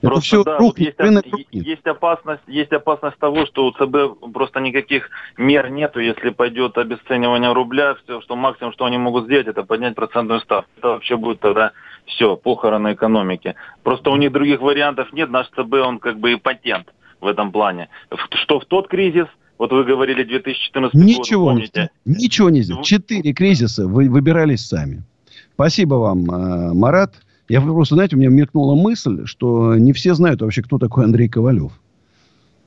Просто, Это все да, рух, есть, рынок есть, опасность, есть опасность того, что у ЦБ просто никаких мер нету, если пойдет обесценивание рубля, все, что максимум, что они могут сделать, это поднять процентную ставку. Это вообще будет тогда все, похороны экономики. Просто у них других вариантов нет, наш ЦБ, он как бы и патент в этом плане. Что в тот кризис, вот вы говорили 2014 ничего, год, помните? Ничего не сделал. Четыре кризиса вы выбирались сами. Спасибо вам, э, Марат. Я просто, знаете, у меня мелькнула мысль, что не все знают вообще, кто такой Андрей Ковалев.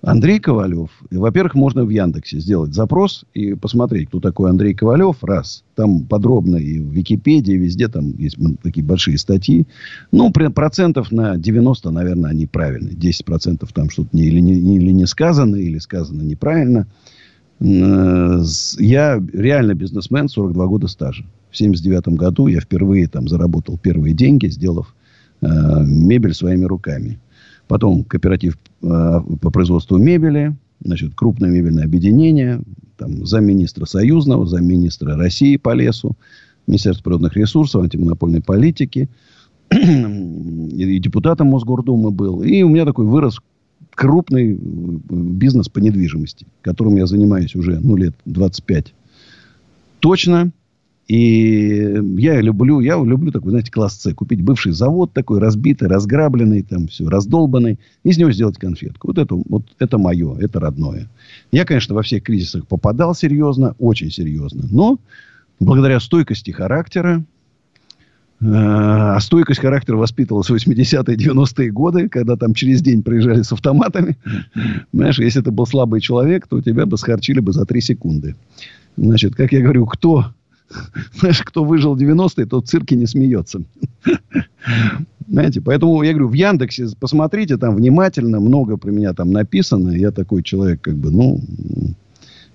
Андрей Ковалев. Во-первых, можно в Яндексе сделать запрос и посмотреть, кто такой Андрей Ковалев. Раз. Там подробно и в Википедии, везде там есть такие большие статьи. Ну, процентов на 90, наверное, они правильные. 10 процентов там что-то не, или, не, или не сказано, или сказано неправильно. Э, я реально бизнесмен, 42 года стажа. В 79 году я впервые там заработал первые деньги, сделав э, мебель своими руками. Потом кооператив э, по производству мебели, значит, крупное мебельное объединение, там, замминистра Союзного, замминистра России по лесу, Министерство природных ресурсов, антимонопольной политики, и депутатом Мосгордумы был. И у меня такой вырос крупный э, бизнес по недвижимости, которым я занимаюсь уже ну, лет 25 точно. И я люблю, я люблю такой, знаете, класс С. Купить бывший завод такой, разбитый, разграбленный, там все, раздолбанный. Из него сделать конфетку. Вот это, вот это мое, это родное. Я, конечно, во всех кризисах попадал серьезно, очень серьезно. Но благодаря стойкости характера, Э, а стойкость характера воспитывалась в 80-е, 90-е годы, когда там через день проезжали с автоматами. Знаешь, если ты был слабый человек, то тебя бы схарчили бы за 3 секунды. Значит, как я говорю, кто, знаешь, кто выжил в 90-е, тот в цирке не смеется. Знаете, поэтому я говорю, в Яндексе посмотрите, там внимательно, много про меня там написано. Я такой человек, как бы, ну,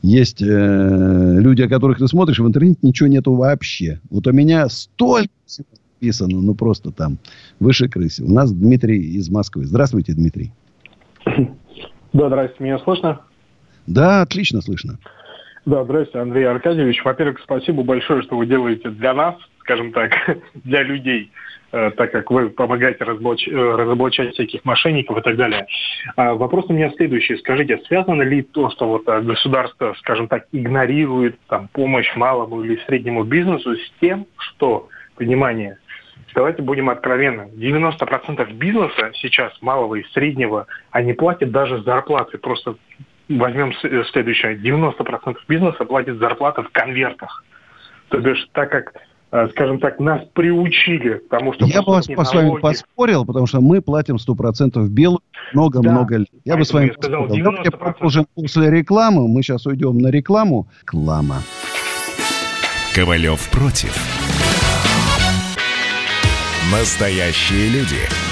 есть э, люди, о которых ты смотришь, в интернете ничего нету вообще. Вот у меня столько всего написано, ну просто там выше крысы. У нас Дмитрий из Москвы. Здравствуйте, Дмитрий. Да, здравствуйте, меня слышно? Да, отлично слышно. Да, здравствуйте, Андрей Аркадьевич. Во-первых, спасибо большое, что вы делаете для нас, скажем так, для людей. Э, так как вы помогаете разоблач... Э, разоблачать всяких мошенников и так далее. А вопрос у меня следующий. Скажите, связано ли то, что вот э, государство, скажем так, игнорирует там, помощь малому или среднему бизнесу с тем, что, внимание, давайте будем откровенны, 90% бизнеса сейчас, малого и среднего, они платят даже зарплаты. Просто возьмем следующее. 90% бизнеса платит зарплаты в конвертах. То бишь, так как Э, скажем так, нас приучили к тому, что... Я бы вас с вами поспорил, потому что мы платим 100% белую много-много да. лет. Я бы с вами сказал, поспорил. Давайте продолжим после рекламы. Мы сейчас уйдем на рекламу. Реклама. Ковалев против. Настоящие люди.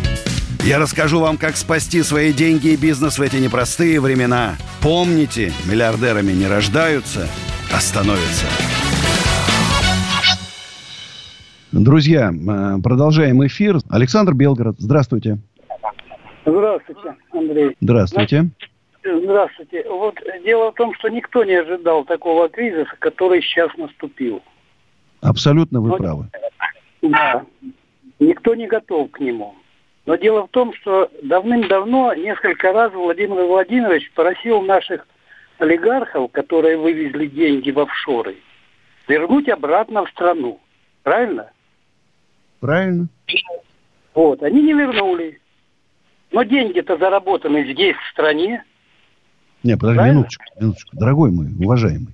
Я расскажу вам, как спасти свои деньги и бизнес в эти непростые времена. Помните, миллиардерами не рождаются, а становятся. Друзья, э, продолжаем эфир. Александр Белгород, здравствуйте. Здравствуйте, Андрей. Здравствуйте. Здравствуйте. Вот дело в том, что никто не ожидал такого кризиса, который сейчас наступил. Абсолютно вы Но, правы. Да. Никто не готов к нему. Но дело в том, что давным-давно несколько раз Владимир Владимирович просил наших олигархов, которые вывезли деньги в офшоры, вернуть обратно в страну. Правильно? Правильно. Вот, они не вернули. Но деньги-то заработаны здесь, в стране. Не, подожди, Правильно? минуточку, минуточку. Дорогой мой, уважаемый.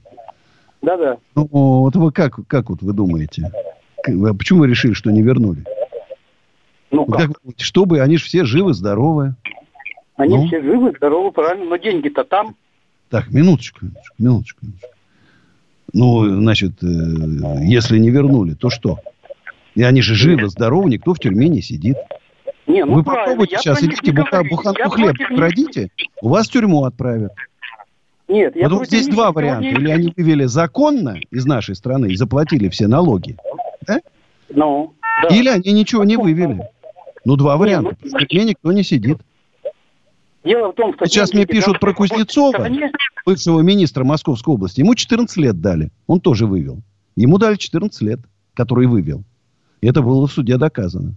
Да-да. Ну, вот вы как, как вот вы думаете? А почему вы решили, что не вернули? Ну, как? как думаете, чтобы они же все живы, здоровы. Они ну? все живы, здоровы, правильно, но деньги-то там. Так, минуточку, минуточку, минуточку. Ну, значит, э, если не вернули, то что? И они же живы, здоровы, никто в тюрьме не сидит. Не, ну Вы попробуйте я сейчас, идите буха, буханку хлеб крадите, у вас в тюрьму отправят. Нет, я Потому здесь два варианта. Или они вывели законно из нашей страны и заплатили все налоги, да? Ну, да. Или они ничего не вывели. Ну, два варианта. Не, ну, в тюрьме никто не сидит. Дело в том, что... Сейчас мне пишут про Кузнецова, бывшего министра Московской области. Ему 14 лет дали. Он тоже вывел. Ему дали 14 лет, который вывел. Это было в суде доказано.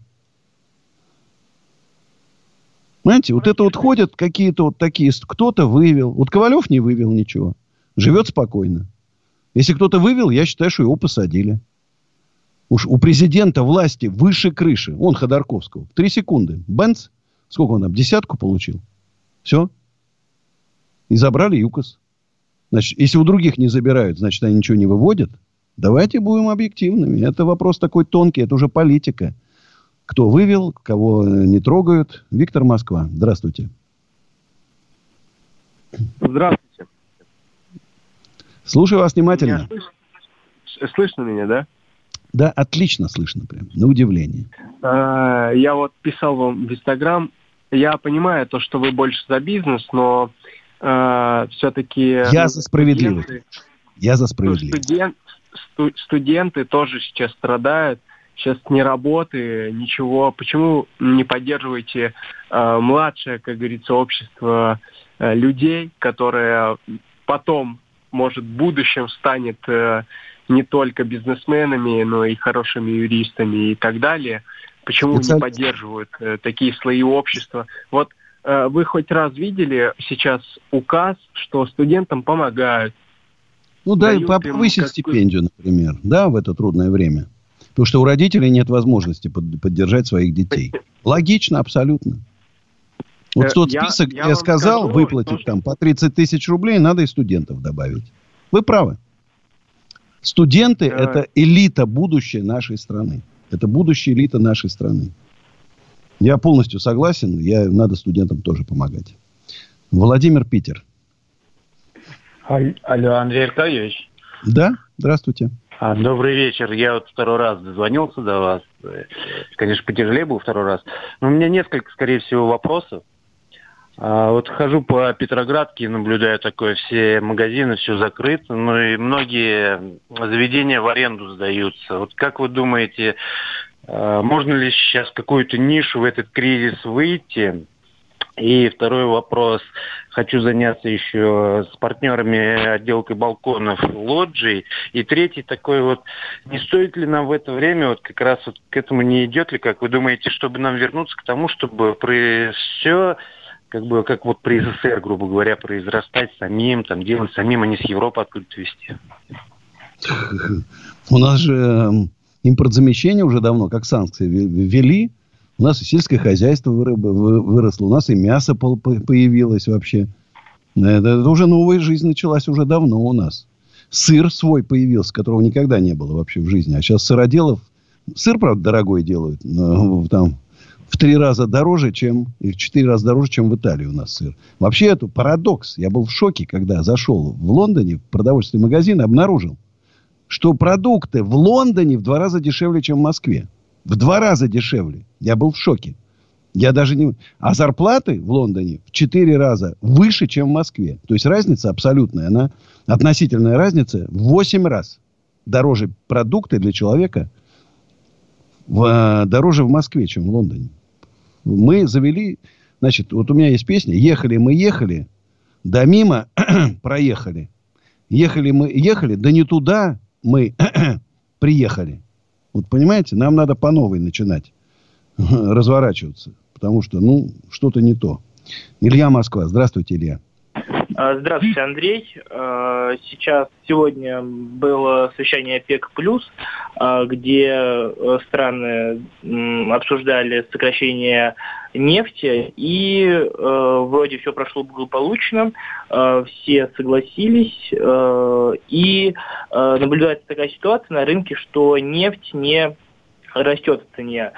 Понимаете, вот это вот ходят какие-то вот такие... Кто-то вывел. Вот Ковалев не вывел ничего. Живет спокойно. Если кто-то вывел, я считаю, что его посадили. Уж у президента власти выше крыши. Он Ходорковского. Три секунды. Бенц. Сколько он там? Десятку получил. Все. И забрали ЮКОС. Значит, если у других не забирают, значит, они ничего не выводят. Давайте будем объективными. Это вопрос такой тонкий, это уже политика. Кто вывел, кого не трогают. Виктор Москва, здравствуйте. Здравствуйте. Слушаю вас внимательно. Меня слышно? слышно меня, да? Да, отлично слышно прям, на удивление. А, я вот писал вам в Инстаграм, я понимаю то, что вы больше за бизнес, но э, все-таки... Я за справедливость. Студенты, Я за справедливость. Студент, сту, студенты тоже сейчас страдают. Сейчас ни работы, ничего. Почему не поддерживаете э, младшее, как говорится, общество э, людей, которое потом, может, в будущем станет э, не только бизнесменами, но и хорошими юристами и так далее? Почему Специаль... не поддерживают э, такие слои общества? Вот э, вы хоть раз видели сейчас указ, что студентам помогают? Ну да, и повысить стипендию, например, да, в это трудное время. Потому что у родителей нет возможности под, поддержать своих детей. Логично, абсолютно. Вот э, тот список, я, я, я сказал, скажу, выплатить что... там по 30 тысяч рублей, надо и студентов добавить. Вы правы. Студенты э... – это элита будущее нашей страны. Это будущая элита нашей страны. Я полностью согласен. Я, надо студентам тоже помогать. Владимир Питер. Алло, Андрей Аркадьевич. Да, здравствуйте. А, добрый вечер. Я вот второй раз дозвонился до вас. Конечно, потяжелее был второй раз. Но у меня несколько, скорее всего, вопросов. А, вот хожу по Петроградке, наблюдаю такое, все магазины, все закрыто, ну и многие заведения в аренду сдаются. Вот как вы думаете, а, можно ли сейчас какую-то нишу в этот кризис выйти? И второй вопрос. Хочу заняться еще с партнерами отделкой балконов лоджий. И третий такой вот, не стоит ли нам в это время, вот как раз вот к этому не идет ли, как вы думаете, чтобы нам вернуться к тому, чтобы все как бы, как вот при СССР, грубо говоря, произрастать самим, там, делать самим, а не с Европы откуда-то везти. У нас же эм, импортзамещение уже давно, как санкции, ввели. У нас и сельское хозяйство выросло, у нас и мясо появилось вообще. Это, это уже новая жизнь началась уже давно у нас. Сыр свой появился, которого никогда не было вообще в жизни. А сейчас сыроделов... Сыр, правда, дорогой делают. Но, там в три раза дороже, чем, и в четыре раза дороже, чем в Италии у нас сыр. Вообще это парадокс. Я был в шоке, когда зашел в Лондоне в продовольственный магазин и обнаружил, что продукты в Лондоне в два раза дешевле, чем в Москве. В два раза дешевле. Я был в шоке. Я даже не... А зарплаты в Лондоне в четыре раза выше, чем в Москве. То есть разница абсолютная. Она относительная разница в восемь раз дороже продукты для человека в, дороже в Москве, чем в Лондоне. Мы завели... Значит, вот у меня есть песня. Ехали мы, ехали, да мимо проехали. Ехали мы, ехали, да не туда мы приехали. Вот понимаете, нам надо по новой начинать разворачиваться. Потому что, ну, что-то не то. Илья Москва. Здравствуйте, Илья. А, здравствуйте, Андрей. А, сейчас, сегодня было совещание ОПЕК+, а, где э, страны обсуждали сокращение нефти, и э, вроде все прошло благополучно, все согласились, э, и наблюдается такая ситуация на рынке, что нефть не растет в цене.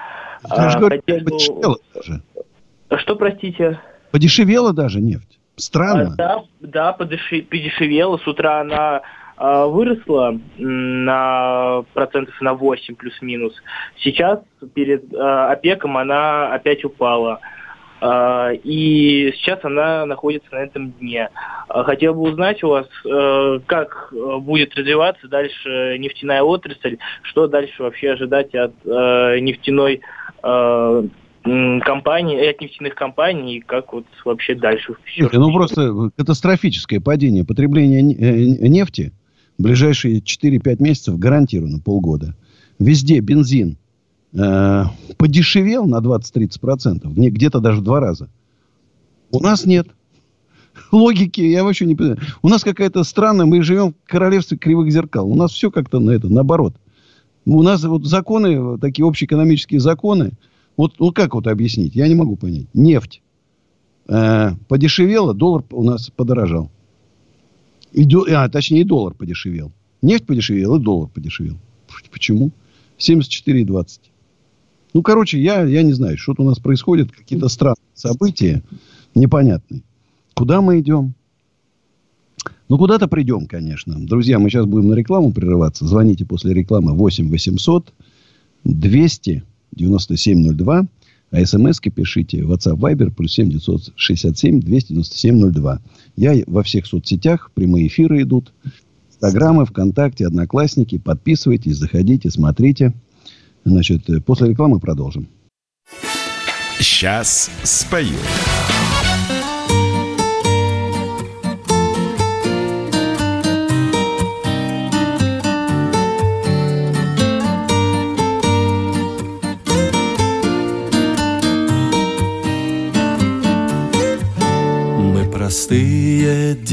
Я же даже. Что, простите? Подешевела даже нефть. Странно. А, да, да, подешевела. С утра она а, выросла на процентов на 8 плюс-минус. Сейчас перед а, ОПЕКом она опять упала. А, и сейчас она находится на этом дне. А, хотел бы узнать у вас, как будет развиваться дальше нефтяная отрасль, что дальше вообще ожидать от нефтяной компаний, от нефтяных компаний, и как вот вообще дальше все. Ну, просто катастрофическое падение потребления э, нефти в ближайшие 4-5 месяцев гарантированно, полгода. Везде бензин э, подешевел на 20-30%, где-то даже в два раза. У нас нет. Логики я вообще не понимаю. У нас какая-то странная, мы живем в королевстве кривых зеркал. У нас все как-то на это, наоборот. У нас вот законы, такие общеэкономические законы, вот, ну, как вот объяснить? Я не могу понять. Нефть э, подешевела, доллар у нас подорожал. И, а, точнее, и доллар подешевел. Нефть подешевела, и доллар подешевел. Почему? 74,20. Ну, короче, я, я не знаю, что-то у нас происходит, какие-то странные события непонятные. Куда мы идем? Ну, куда-то придем, конечно. Друзья, мы сейчас будем на рекламу прерываться. Звоните после рекламы 8 800 200 9702. А смс-ки пишите WhatsApp Viber плюс 7 967 297 02. Я во всех соцсетях, прямые эфиры идут. Инстаграмы, ВКонтакте, Одноклассники. Подписывайтесь, заходите, смотрите. Значит, э, после рекламы продолжим. Сейчас спою.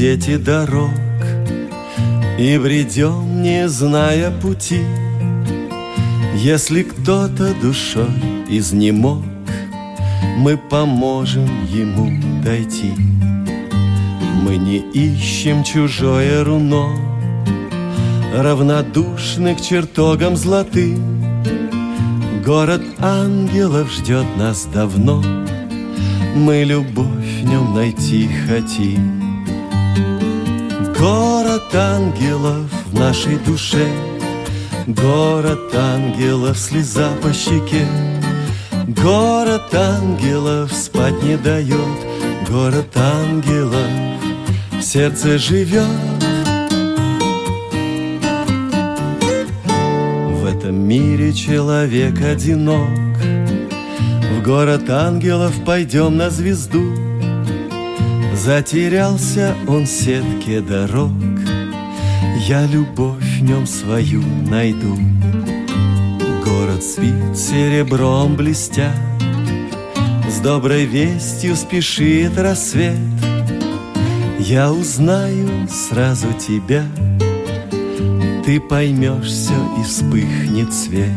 Дети дорог И бредем, не зная пути. Если кто-то душой изнемог Мы поможем ему дойти. Мы не ищем чужое руно Равнодушны к чертогам золотым Город ангелов ждет нас давно Мы любовь в нем найти хотим. Город ангелов в нашей душе, Город ангелов, слеза по щеке, Город ангелов спать не дает, Город ангелов в сердце живет. В этом мире человек одинок, В город ангелов пойдем на звезду, Затерялся он в сетке дорог, Я любовь в нем свою найду. Город спит серебром блестя, С доброй вестью спешит рассвет. Я узнаю сразу тебя, Ты поймешь все и вспыхнет свет.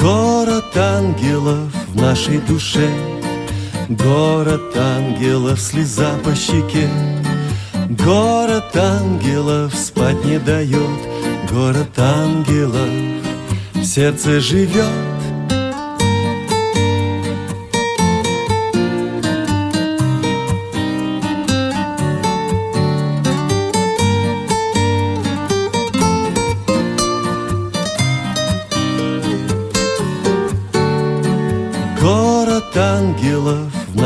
Город ангелов в нашей душе — Город ангелов, слеза по щеке. Город ангелов спать не дает. Город ангелов в сердце живет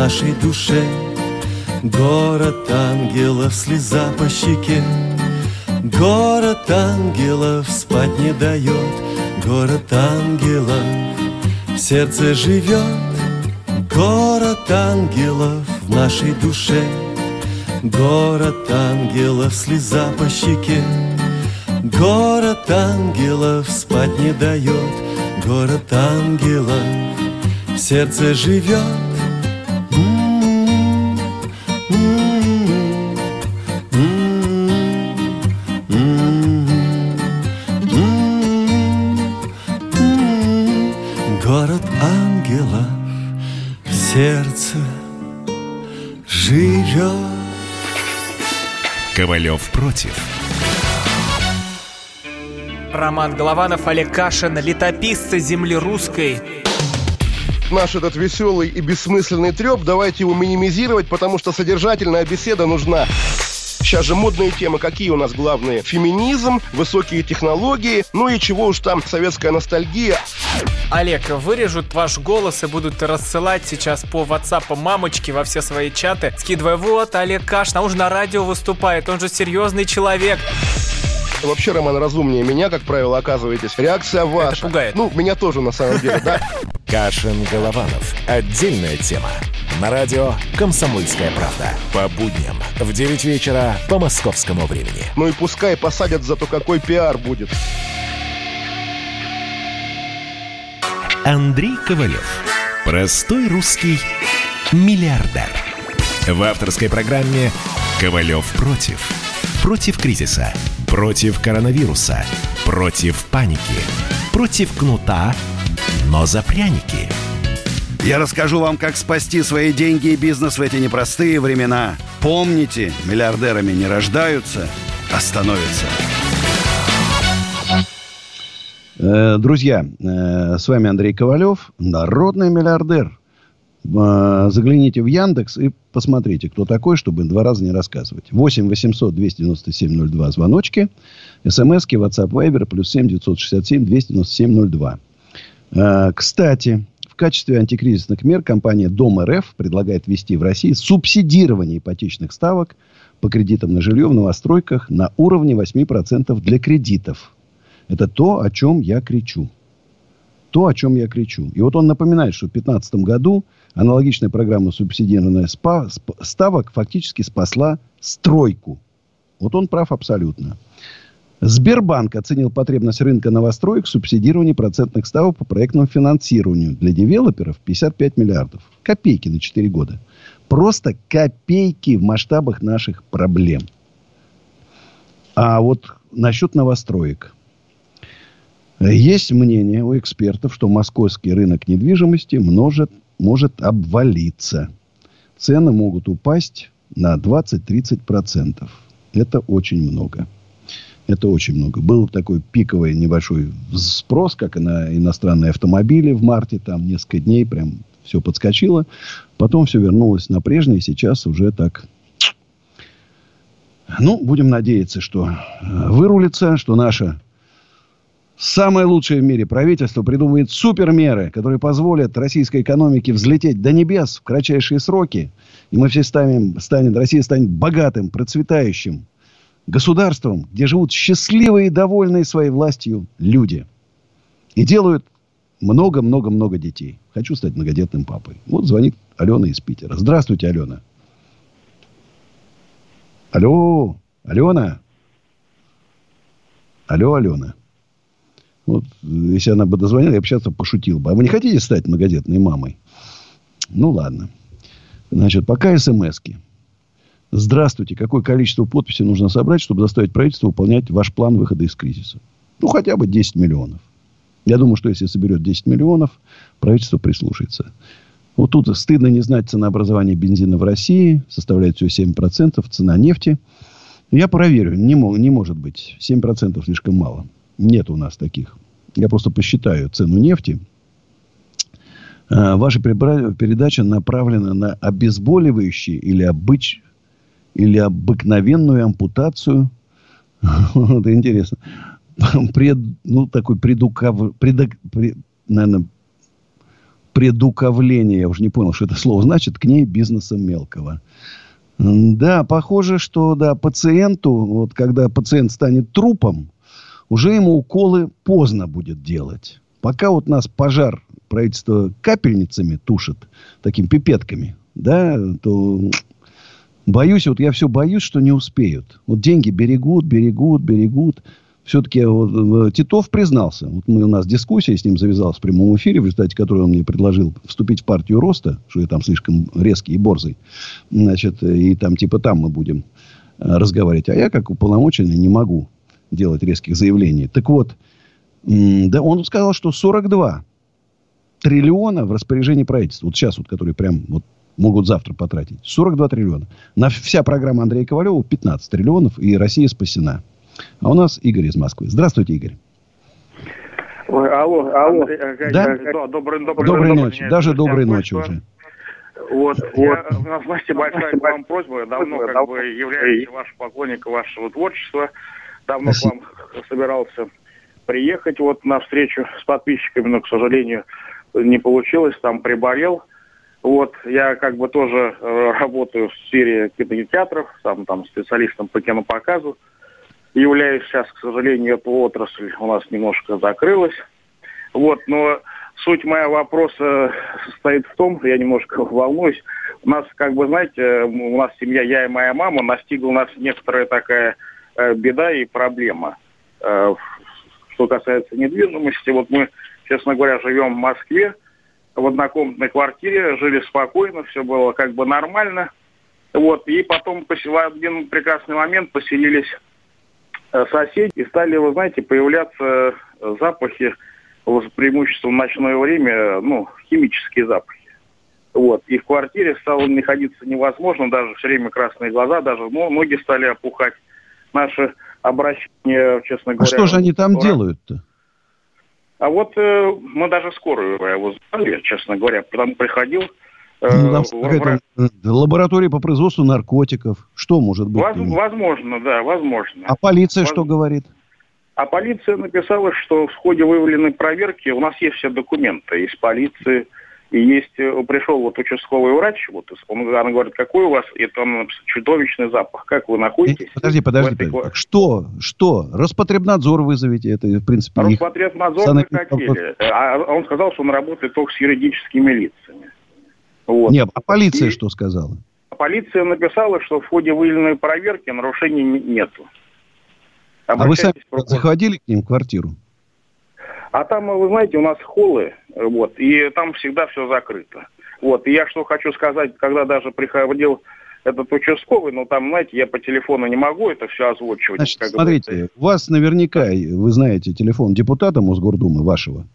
нашей душе Город ангелов, слеза по щеке Город ангелов спать не дает город ангелов. В сердце живет город ангелов в нашей душе. Город ангелов, слеза по щеке. Город ангелов спать не дает. Город ангелов в сердце живет. Ковалев против. Роман Голованов, Олег Кашин, летописцы земли русской. Наш этот веселый и бессмысленный треп, давайте его минимизировать, потому что содержательная беседа нужна. Сейчас же модные темы, какие у нас главные? Феминизм, высокие технологии, ну и чего уж там, советская ностальгия. Олег, вырежут ваш голос и будут рассылать сейчас по WhatsApp мамочки во все свои чаты, скидывая, вот, Олег Кашин, а он же на радио выступает, он же серьезный человек. Вообще, Роман, разумнее меня, как правило, оказываетесь. Реакция ваша. Это пугает. Ну, меня тоже, на самом деле, да? Кашин-Голованов. Отдельная тема. На радио «Комсомольская правда». По будням в 9 вечера по московскому времени. Ну и пускай посадят, зато какой пиар будет. Андрей Ковалев. Простой русский миллиардер. В авторской программе «Ковалев против». Против кризиса. Против коронавируса. Против паники. Против кнута, но за пряники. Я расскажу вам, как спасти свои деньги и бизнес в эти непростые времена. Помните, миллиардерами не рождаются, а становятся. Э, Друзья, э, с вами Андрей Ковалев, народный миллиардер. Э, Загляните в Яндекс и посмотрите, кто такой, чтобы два раза не рассказывать. 8 800 297 02 звоночки. СМСки, WhatsApp, Viber, плюс 7 967 297 02. Э, Кстати, в качестве антикризисных мер компания Дом РФ предлагает ввести в России субсидирование ипотечных ставок по кредитам на жилье в новостройках на уровне 8% для кредитов. Это то, о чем я кричу. То, о чем я кричу. И вот он напоминает, что в 2015 году аналогичная программа субсидирования спа- сп- ставок фактически спасла стройку. Вот он прав абсолютно. Сбербанк оценил потребность рынка новостроек в субсидировании процентных ставок по проектному финансированию для девелоперов 55 миллиардов. Копейки на 4 года. Просто копейки в масштабах наших проблем. А вот насчет новостроек. Есть мнение у экспертов, что московский рынок недвижимости может, может обвалиться. Цены могут упасть на 20-30%. Это очень много. Это очень много. Был такой пиковый небольшой спрос, как на иностранные автомобили в марте. Там несколько дней прям все подскочило. Потом все вернулось на прежнее. Сейчас уже так... Ну, будем надеяться, что вырулится, что наша самое лучшее в мире правительство придумывает супермеры, которые позволят российской экономике взлететь до небес в кратчайшие сроки. И мы все станем, станет, Россия станет богатым, процветающим государством, где живут счастливые и довольные своей властью люди. И делают много-много-много детей. Хочу стать многодетным папой. Вот звонит Алена из Питера. Здравствуйте, Алена. Алло, Алена. Алло, Алена. Вот, если она бы дозвонила, я бы сейчас пошутил бы. А вы не хотите стать многодетной мамой? Ну, ладно. Значит, пока смс-ки. Здравствуйте. Какое количество подписей нужно собрать, чтобы заставить правительство выполнять ваш план выхода из кризиса? Ну, хотя бы 10 миллионов. Я думаю, что если соберет 10 миллионов, правительство прислушается. Вот тут стыдно не знать ценообразование бензина в России. Составляет всего 7%. Цена нефти. Я проверю. Не, не может быть. 7% слишком мало. Нет у нас таких. Я просто посчитаю цену нефти. Ваша передача направлена на обезболивающие или, обыч... или обыкновенную ампутацию. Это интересно. Пред... Ну, такой предукав... Предок... Пред... Наверное, предуковление, я уже не понял, что это слово значит, к ней бизнеса мелкого. Да, похоже, что да, пациенту, вот когда пациент станет трупом, уже ему уколы поздно будет делать. Пока вот нас пожар правительство капельницами тушит, такими пипетками, да, то боюсь, вот я все боюсь, что не успеют. Вот деньги берегут, берегут, берегут. Все-таки вот, Титов признался. Вот мы, у нас дискуссия с ним завязалась в прямом эфире, в результате которой он мне предложил вступить в партию роста, что я там слишком резкий и борзый. Значит, и там типа там мы будем э, разговаривать. А я, как уполномоченный, не могу делать резких заявлений. Так вот, да, он сказал, что 42 триллиона в распоряжении правительства. Вот сейчас вот, которые прям вот могут завтра потратить. 42 триллиона. На вся программа Андрея Ковалева 15 триллионов, и Россия спасена. А у нас Игорь из Москвы. Здравствуйте, Игорь. Ой, алло, алло. Андрей, да? да добрый, добрый, доброй ночи. Добрый, Даже доброй ночи уже. Вот, вот. Я, у нас, знаете, большая к вам просьба. Давно как бы являюсь ваш поклонник вашего творчества. Давно к вам собирался приехать вот на встречу с подписчиками, но, к сожалению, не получилось, там приболел. Вот, я как бы тоже э, работаю в сфере кинотеатров, там, там специалистом по кинопоказу. Являюсь сейчас, к сожалению, эта отрасль у нас немножко закрылась. Вот, но суть моего вопроса состоит в том, я немножко волнуюсь, у нас, как бы, знаете, у нас семья, я и моя мама, настигла нас некоторая такая э, беда и проблема. Э, что касается недвижимости, вот мы честно говоря, живем в Москве, в однокомнатной квартире, жили спокойно, все было как бы нормально. Вот, и потом в один прекрасный момент поселились э, соседи, и стали, вы знаете, появляться запахи, с преимуществом ночное время, ну, химические запахи. Вот. И в квартире стало находиться невозможно, даже все время красные глаза, даже ну, ноги стали опухать. Наши обращения, честно говоря... А что же они там делают-то? А вот э, мы даже скорую его звали, честно говоря, потому приходил... Э, ну, там в... Э, лаборатория по производству наркотиков. Что может быть? Воз, возможно, да, возможно. А полиция Воз... что говорит? А полиция написала, что в ходе выявленной проверки у нас есть все документы из полиции, и есть, э, пришел вот участковый врач, вот он, она говорит, какой у вас, это он, чудовищный запах, как вы находитесь? Подожди, подожди, этой... подожди. Что, что? Роспотребнадзор вызовите, это, в принципе, Роспотребнадзор их... хотели, а он сказал, что он работает только с юридическими лицами. Вот. Нет, а полиция и... что сказала? Полиция написала, что в ходе выявленной проверки нарушений нету. А вы сами заходили к ним в квартиру? А там, вы знаете, у нас холлы, вот, и там всегда все закрыто. Вот, и я что хочу сказать, когда даже приходил этот участковый, но там, знаете, я по телефону не могу это все озвучивать. Значит, смотрите, говорится. у вас наверняка, вы знаете, телефон депутата Мосгордумы вашего.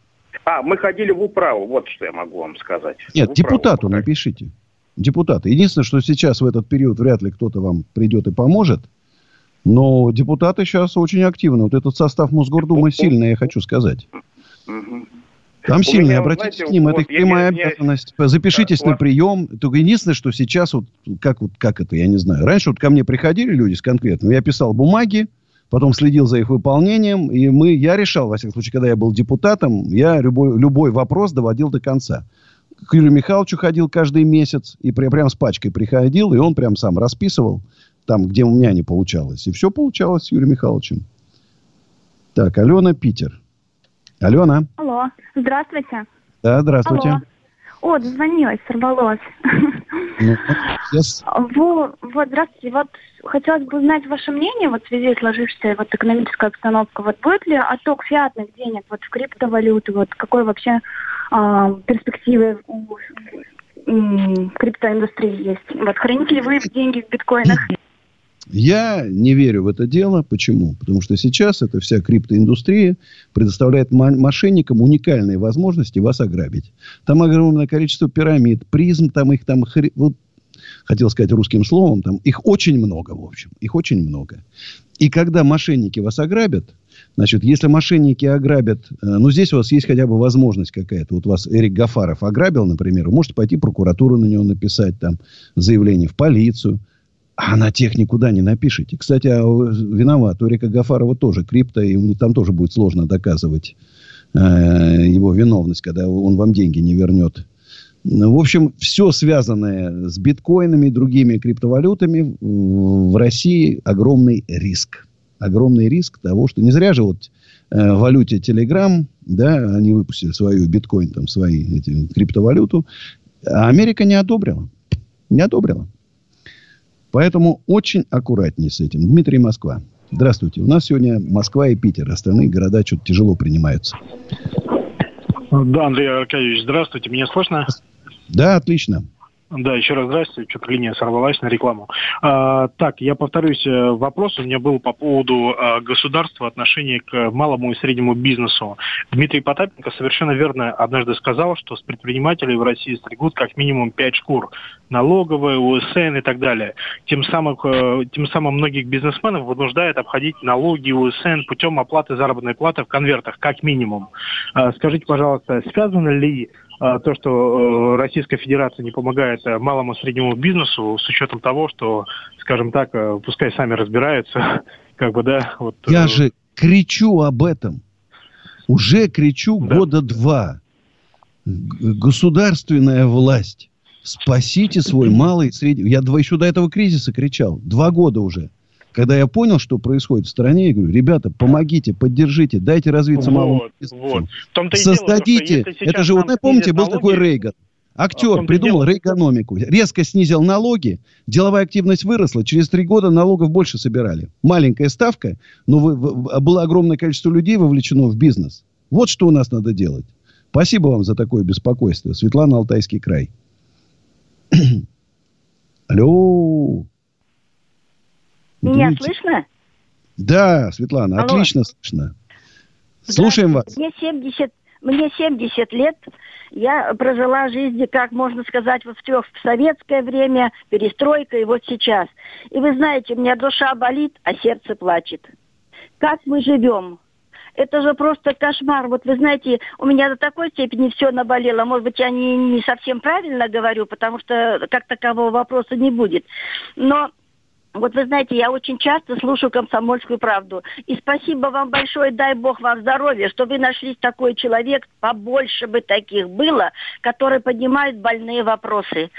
А, мы ходили в управу, вот что я могу вам сказать. Нет, депутату управу. напишите. Депутаты. Единственное, что сейчас в этот период вряд ли кто-то вам придет и поможет. Но депутаты сейчас очень активны. Вот этот состав Мосгордумы сильный, я хочу сказать. Там сильно, обратитесь знаете, к ним, вот, это их прямая обязанность. Запишитесь на прием. Только единственное, что сейчас, вот как, вот как это, я не знаю. Раньше вот ко мне приходили люди с конкретным, я писал бумаги, потом следил за их выполнением, и мы, я решал, во всяком случае, когда я был депутатом, я любой, любой вопрос доводил до конца. К Юрию Михайловичу ходил каждый месяц, и прям, прям с пачкой приходил, и он прям сам расписывал, там, где у меня не получалось. И все получалось с Юрием Михайловичем. Так, Алена, Питер. Алена. Алло, здравствуйте. Да, здравствуйте. Алло. О, дозвонилась, сорвалось. Ну, yes. вот, вот, здравствуйте. Вот хотелось бы узнать ваше мнение вот в связи с сложившейся вот экономической обстановкой. Вот будет ли отток фиатных денег вот в криптовалюту? Вот какой вообще э, перспективы у э, криптоиндустрии есть? Вот храните ли вы деньги в биткоинах? Я не верю в это дело. Почему? Потому что сейчас эта вся криптоиндустрия предоставляет мошенникам уникальные возможности вас ограбить. Там огромное количество пирамид, призм, там их там... Вот, хотел сказать русским словом, там их очень много, в общем. Их очень много. И когда мошенники вас ограбят, значит, если мошенники ограбят... Э, ну, здесь у вас есть хотя бы возможность какая-то. Вот вас Эрик Гафаров ограбил, например. Вы можете пойти в прокуратуру на него написать, там, заявление в полицию а на тех никуда не напишите. Кстати, а виноват. У Рика Гафарова тоже крипто, и там тоже будет сложно доказывать э, его виновность, когда он вам деньги не вернет. В общем, все связанное с биткоинами и другими криптовалютами в России огромный риск. Огромный риск того, что не зря же вот э, валюте Telegram, да, они выпустили свою биткоин, там, свои эти, криптовалюту, а Америка не одобрила. Не одобрила. Поэтому очень аккуратнее с этим. Дмитрий Москва. Здравствуйте. У нас сегодня Москва и Питер. Остальные города что-то тяжело принимаются. Да, Андрей Аркадьевич, здравствуйте. Меня слышно? Да, отлично. Да, еще раз здравствуйте. Что-то линия сорвалась на рекламу. А, так, я повторюсь, э, вопрос у меня был по поводу а, государства, отношения к малому и среднему бизнесу. Дмитрий Потапенко совершенно верно однажды сказал, что с предпринимателей в России стригут как минимум пять шкур. Налоговые, УСН и так далее. Тем самым, э, тем самым многих бизнесменов вынуждает обходить налоги, УСН путем оплаты заработной платы в конвертах, как минимум. А, скажите, пожалуйста, связано ли то, что э, Российская Федерация не помогает э, малому и среднему бизнесу с учетом того, что, скажем так, э, пускай сами разбираются, как бы, да, вот... Я же кричу об этом. Уже кричу да. года два. Государственная власть. Спасите свой малый и средний... Я два еще до этого кризиса кричал. Два года уже. Когда я понял, что происходит в стране, я говорю, ребята, помогите, поддержите, дайте развиться вот, малому вот. Создадите. Дело, это же, вот, помните, был такой Рейган. Актер а придумал рейгономику. Резко снизил налоги, деловая активность выросла. Через три года налогов больше собирали. Маленькая ставка, но вы, вы, было огромное количество людей вовлечено в бизнес. Вот что у нас надо делать. Спасибо вам за такое беспокойство. Светлана, Алтайский край. Алло. Меня Думаете? слышно? Да, Светлана, Алло. отлично слышно. Слушаем вас. Мне 70, мне 70 лет. Я прожила жизнь, как можно сказать, в трех в советское время, перестройка и вот сейчас. И вы знаете, у меня душа болит, а сердце плачет. Как мы живем? Это же просто кошмар. Вот вы знаете, у меня до такой степени все наболело. Может быть, я не, не совсем правильно говорю, потому что как такового вопроса не будет. Но вот вы знаете, я очень часто слушаю комсомольскую правду. И спасибо вам большое, дай бог вам здоровья, что вы нашли такой человек, побольше бы таких было, который поднимает больные вопросы.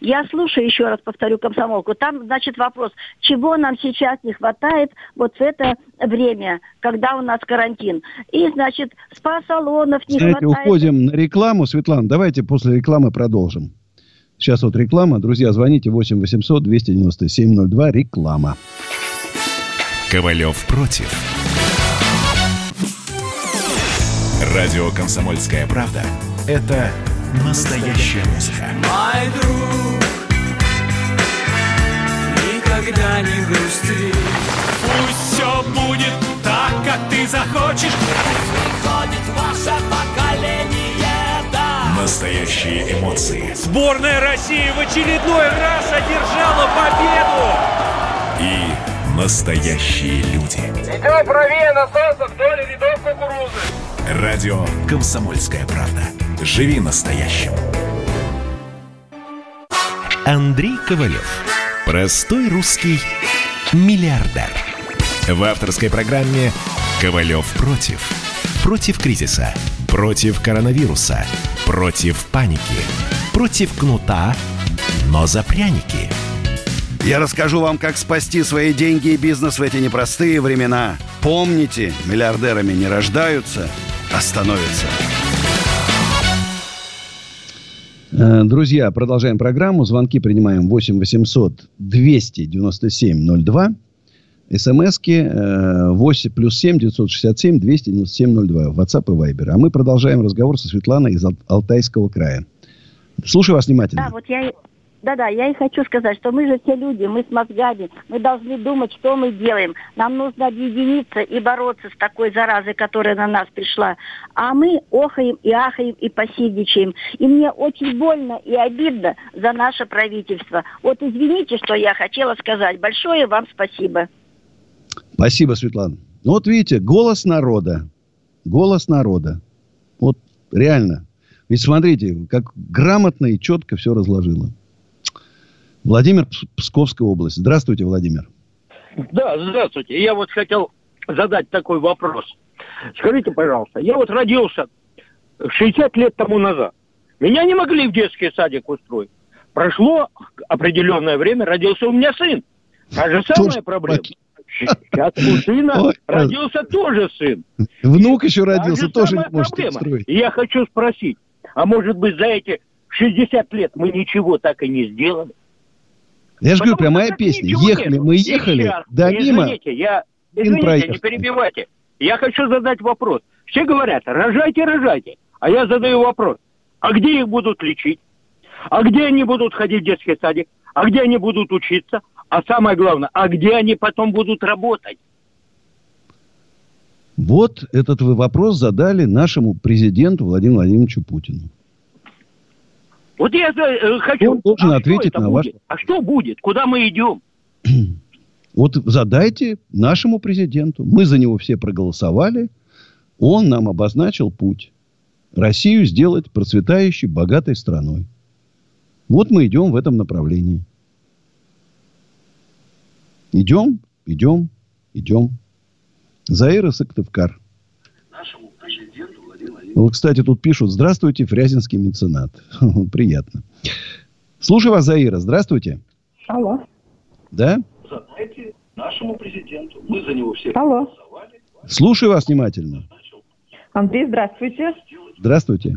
Я слушаю, еще раз повторю комсомолку. Там, значит, вопрос, чего нам сейчас не хватает вот в это время, когда у нас карантин. И, значит, спа-салонов не Знаете, хватает. уходим на рекламу. Светлана, давайте после рекламы продолжим. Сейчас вот реклама. Друзья, звоните 8 800 297 02. Реклама. Ковалев против. Радио «Комсомольская правда» — это настоящая музыка. Мой друг, никогда не грусти. Пусть все будет так, как ты захочешь. Приходит ваше поколение Настоящие эмоции. Сборная России в очередной раз одержала победу! И настоящие люди. Идем правее насоса вдоль рядов кукурузы. Радио «Комсомольская правда». Живи настоящим. Андрей Ковалев. Простой русский миллиардер. В авторской программе «Ковалев против». Против кризиса. Против коронавируса Против паники. Против кнута, но за пряники. Я расскажу вам, как спасти свои деньги и бизнес в эти непростые времена. Помните, миллиардерами не рождаются, а становятся. Э, друзья, продолжаем программу. Звонки принимаем 8 800 297 02. СМСки 8 э, плюс 7 967 297 02. WhatsApp и Viber. А мы продолжаем разговор со Светланой из Алтайского края. Слушаю вас внимательно. Да, вот я, да-да, я и хочу сказать, что мы же все люди, мы с мозгами, мы должны думать, что мы делаем. Нам нужно объединиться и бороться с такой заразой, которая на нас пришла. А мы охаем и ахаем и посидничаем. И мне очень больно и обидно за наше правительство. Вот извините, что я хотела сказать. Большое вам спасибо. Спасибо, Светлана. Ну, вот видите, голос народа. Голос народа. Вот реально. Ведь смотрите, как грамотно и четко все разложила. Владимир, Псковская область. Здравствуйте, Владимир. Да, здравствуйте. Я вот хотел задать такой вопрос. Скажите, пожалуйста, я вот родился 60 лет тому назад. Меня не могли в детский садик устроить. Прошло определенное время, родился у меня сын. Та же самая проблема. Сейчас у сына Ой, родился тоже сын. Внук еще родился, тоже не может. И я хочу спросить, а может быть за эти 60 лет мы ничего так и не сделали? Я же говорю, прямая песня. Ехали, мы ехали, сейчас, да мимо. Извините, я, извините, не перебивайте. Я хочу задать вопрос. Все говорят, рожайте, рожайте. А я задаю вопрос. А где их будут лечить? А где они будут ходить в детский садик? А где они будут учиться? А самое главное, а где они потом будут работать? Вот этот вы вопрос задали нашему президенту Владимиру Владимировичу Путину. Вот я э, хочу... Он должен а ответить на ваш... А что будет? Куда мы идем? Вот задайте нашему президенту. Мы за него все проголосовали. Он нам обозначил путь. Россию сделать процветающей, богатой страной. Вот мы идем в этом направлении. Идем, идем, идем. Заира Сыктывкар. Нашему президенту Ну, кстати, тут пишут, здравствуйте, Фрязинский меценат. Приятно. Слушаю вас, Заира, здравствуйте. Алло. Да? Задайте нашему президенту. Мы за него все Алло. Слушаю вас внимательно. Андрей, здравствуйте. Здравствуйте.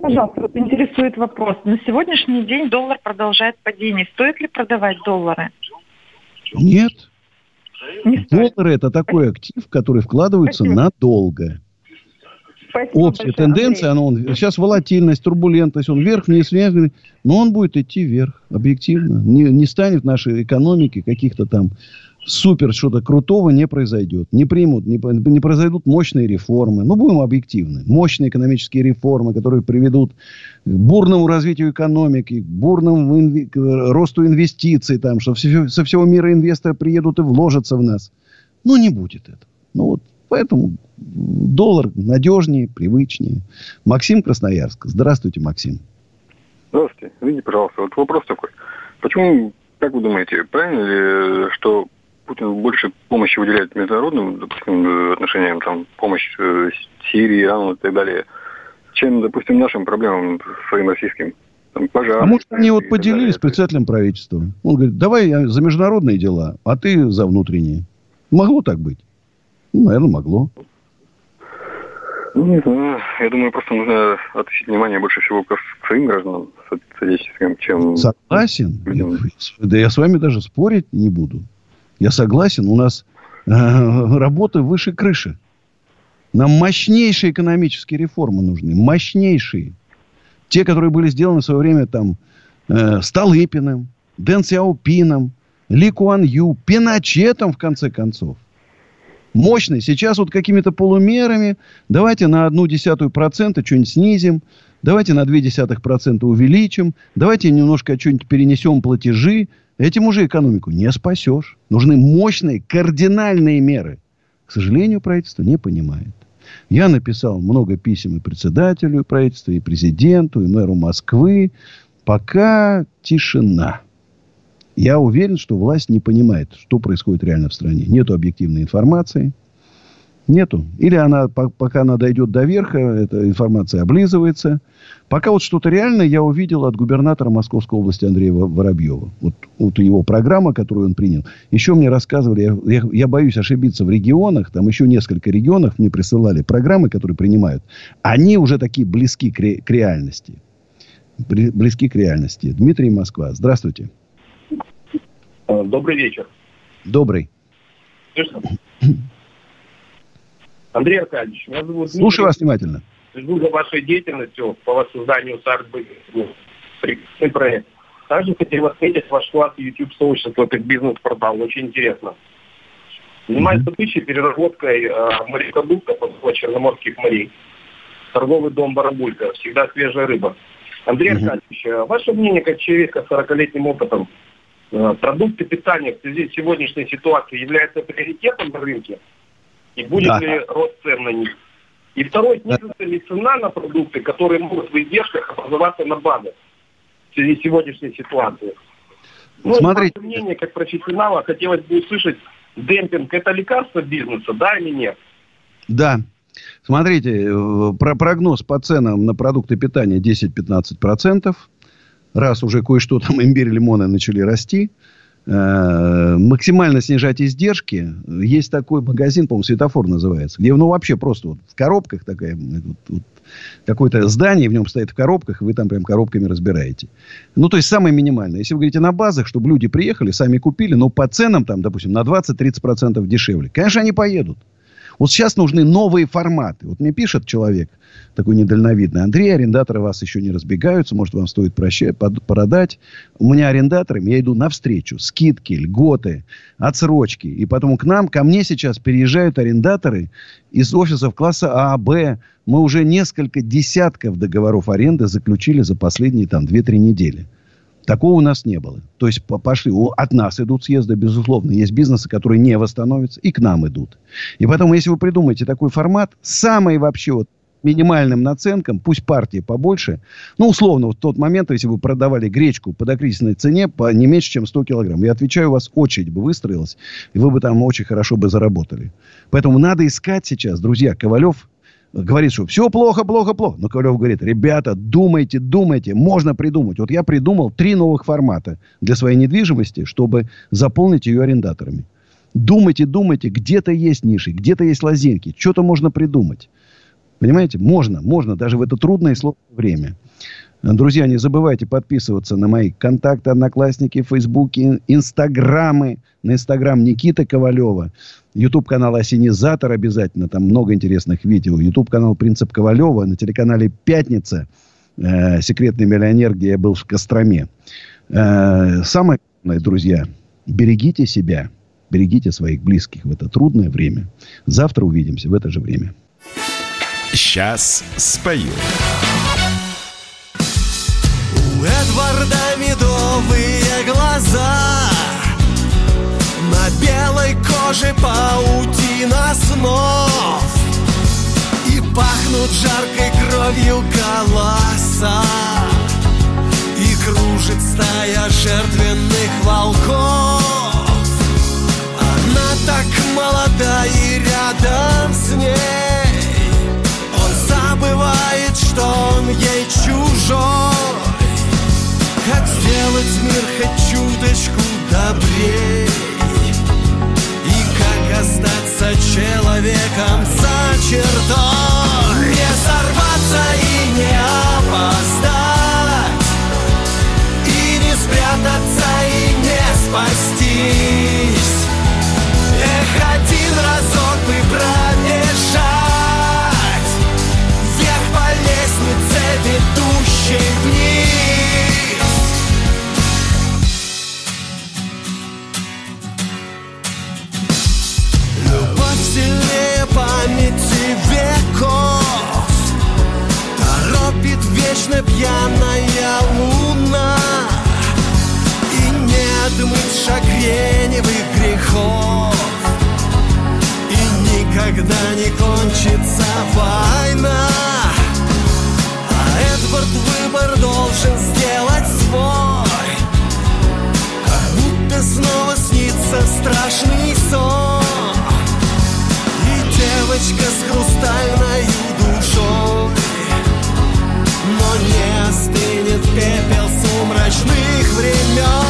Пожалуйста, вот интересует вопрос. На сегодняшний день доллар продолжает падение. Стоит ли продавать доллары? Нет. Не Доллары это такой актив, который вкладывается Спасибо. надолго. Спасибо Общая большое, тенденция, она, он, сейчас волатильность, турбулентность, он вверх, вниз, вверх, но он будет идти вверх, объективно. Не, не станет нашей экономики каких-то там супер что-то крутого не произойдет. Не примут, не, не произойдут мощные реформы. Ну, будем объективны. Мощные экономические реформы, которые приведут к бурному развитию экономики, к бурному инви- к росту инвестиций, там, что все, со всего мира инвесторы приедут и вложатся в нас. Ну, не будет этого. Ну, вот поэтому доллар надежнее, привычнее. Максим Красноярск. Здравствуйте, Максим. Здравствуйте. Извините, пожалуйста, вот вопрос такой. Почему, как вы думаете, правильно ли, что Путин больше помощи выделяет международным, допустим, отношениям, там, помощь э, Сирии, Ирану и так далее, чем, допустим, нашим проблемам своим российским. Там, пожар, а может, они вот поделились с председателем правительства? Он говорит, давай я за международные дела, а ты за внутренние. Могло так быть? Ну, наверное, могло. Ну, не знаю. Я думаю, просто нужно относить внимание больше всего к своим гражданам соотечественным, чем... Согласен. Людям. Да я с вами даже спорить не буду. Я согласен, у нас э, работа выше крыши. Нам мощнейшие экономические реформы нужны. Мощнейшие. Те, которые были сделаны в свое время там э, Столыпиным, Дэн Сяопином, Ли Куан Ю, Пиночетом, в конце концов. Мощный. Сейчас вот какими-то полумерами давайте на одну десятую процента что-нибудь снизим, давайте на две десятых процента увеличим, давайте немножко что-нибудь перенесем платежи. Этим уже экономику не спасешь. Нужны мощные, кардинальные меры. К сожалению, правительство не понимает. Я написал много писем и председателю правительства, и президенту, и мэру Москвы. Пока тишина. Я уверен, что власть не понимает, что происходит реально в стране. Нету объективной информации. Нету. Или она, пока она дойдет до верха, эта информация облизывается. Пока вот что-то реальное я увидел от губернатора Московской области Андрея Воробьева. Вот, вот его программа, которую он принял. Еще мне рассказывали, я, я, я боюсь ошибиться в регионах, там еще несколько регионов мне присылали программы, которые принимают. Они уже такие близки к, ре, к реальности. Близки к реальности. Дмитрий Москва. Здравствуйте. Добрый вечер. Добрый. Слышно? Андрей Аркадьевич, меня зовут Слушаю вас внимательно. Слежу за вашей деятельностью по воссозданию САРС-БГ. Прекрасный проект. Также хотел отметить ваш вклад в YouTube-сообщество как бизнес-портал. Очень интересно. Занимаюсь добычей, переработкой э, морепродуктов от черноморских морей. Торговый дом «Барабулька». Всегда свежая рыба. Андрей mm-hmm. Аркадьевич, а ваше мнение как человека с 40-летним опытом, э, продукты питания в связи с сегодняшней ситуацией являются приоритетом на рынке? И будет да. ли рост цен на них? И второй, снизится ли цена на продукты, которые могут в издержках образоваться на БАДах в связи с сегодняшней ситуацией? Ну, Смотрите. мнение как профессионала, хотелось бы услышать, демпинг – это лекарство бизнеса, да или нет? Да. Смотрите, э, про прогноз по ценам на продукты питания 10-15%. Раз уже кое-что там имбирь, лимоны начали расти. Э, максимально снижать издержки. Есть такой магазин, по-моему, светофор называется, где ну вообще просто вот в коробках такая вот, вот, какое-то здание, в нем стоит в коробках, и вы там прям коробками разбираете. Ну, то есть, самое минимальное. Если вы говорите на базах, чтобы люди приехали, сами купили, но по ценам, там, допустим, на 20-30% дешевле. Конечно, они поедут. Вот сейчас нужны новые форматы. Вот мне пишет человек, такой недальновидный. Андрей, арендаторы вас еще не разбегаются. Может, вам стоит прощать, продать. У меня арендаторы, я иду навстречу. Скидки, льготы, отсрочки. И потом к нам, ко мне сейчас переезжают арендаторы из офисов класса А, Б. Мы уже несколько десятков договоров аренды заключили за последние там 2-3 недели. Такого у нас не было. То есть пошли, от нас идут съезды, безусловно. Есть бизнесы, которые не восстановятся, и к нам идут. И поэтому, если вы придумаете такой формат, самый вообще вот минимальным наценкам, пусть партии побольше. Ну, условно, в тот момент, если вы продавали гречку по докризисной цене по не меньше, чем 100 килограмм. Я отвечаю, у вас очередь бы выстроилась, и вы бы там очень хорошо бы заработали. Поэтому надо искать сейчас, друзья, Ковалев говорит, что все плохо, плохо, плохо. Но Ковалев говорит, ребята, думайте, думайте, можно придумать. Вот я придумал три новых формата для своей недвижимости, чтобы заполнить ее арендаторами. Думайте, думайте, где-то есть ниши, где-то есть лазейки, что-то можно придумать. Понимаете? Можно, можно, даже в это трудное и сложное время. Друзья, не забывайте подписываться на мои контакты, одноклассники, фейсбуки, инстаграмы. На инстаграм Никита Ковалева. Ютуб канал Осенизатор обязательно. Там много интересных видео. Ютуб канал Принцип Ковалева. На телеканале Пятница. Э, Секретный миллионер, где я был в Костроме. Э, самое главное, друзья, берегите себя. Берегите своих близких в это трудное время. Завтра увидимся в это же время. Сейчас спою. У Эдварда медовые глаза На белой коже паутина снов. И пахнут жаркой кровью голоса И кружит стая жертвенных волков. Она так молода и рядом с ней. Он забывает, что он ей чужой. Как сделать мир хоть чуточку добрей остаться человеком за чертой. Не сорваться и не опоздать. И не спрятаться и не спастись памяти веков Торопит вечно пьяная луна. И не отмыть шагреневых грехов. И никогда не кончится война. А Эдвард выбор должен сделать свой. Как будто снова снится страшный сон девочка с хрустальной душой Но не остынет пепел сумрачных времен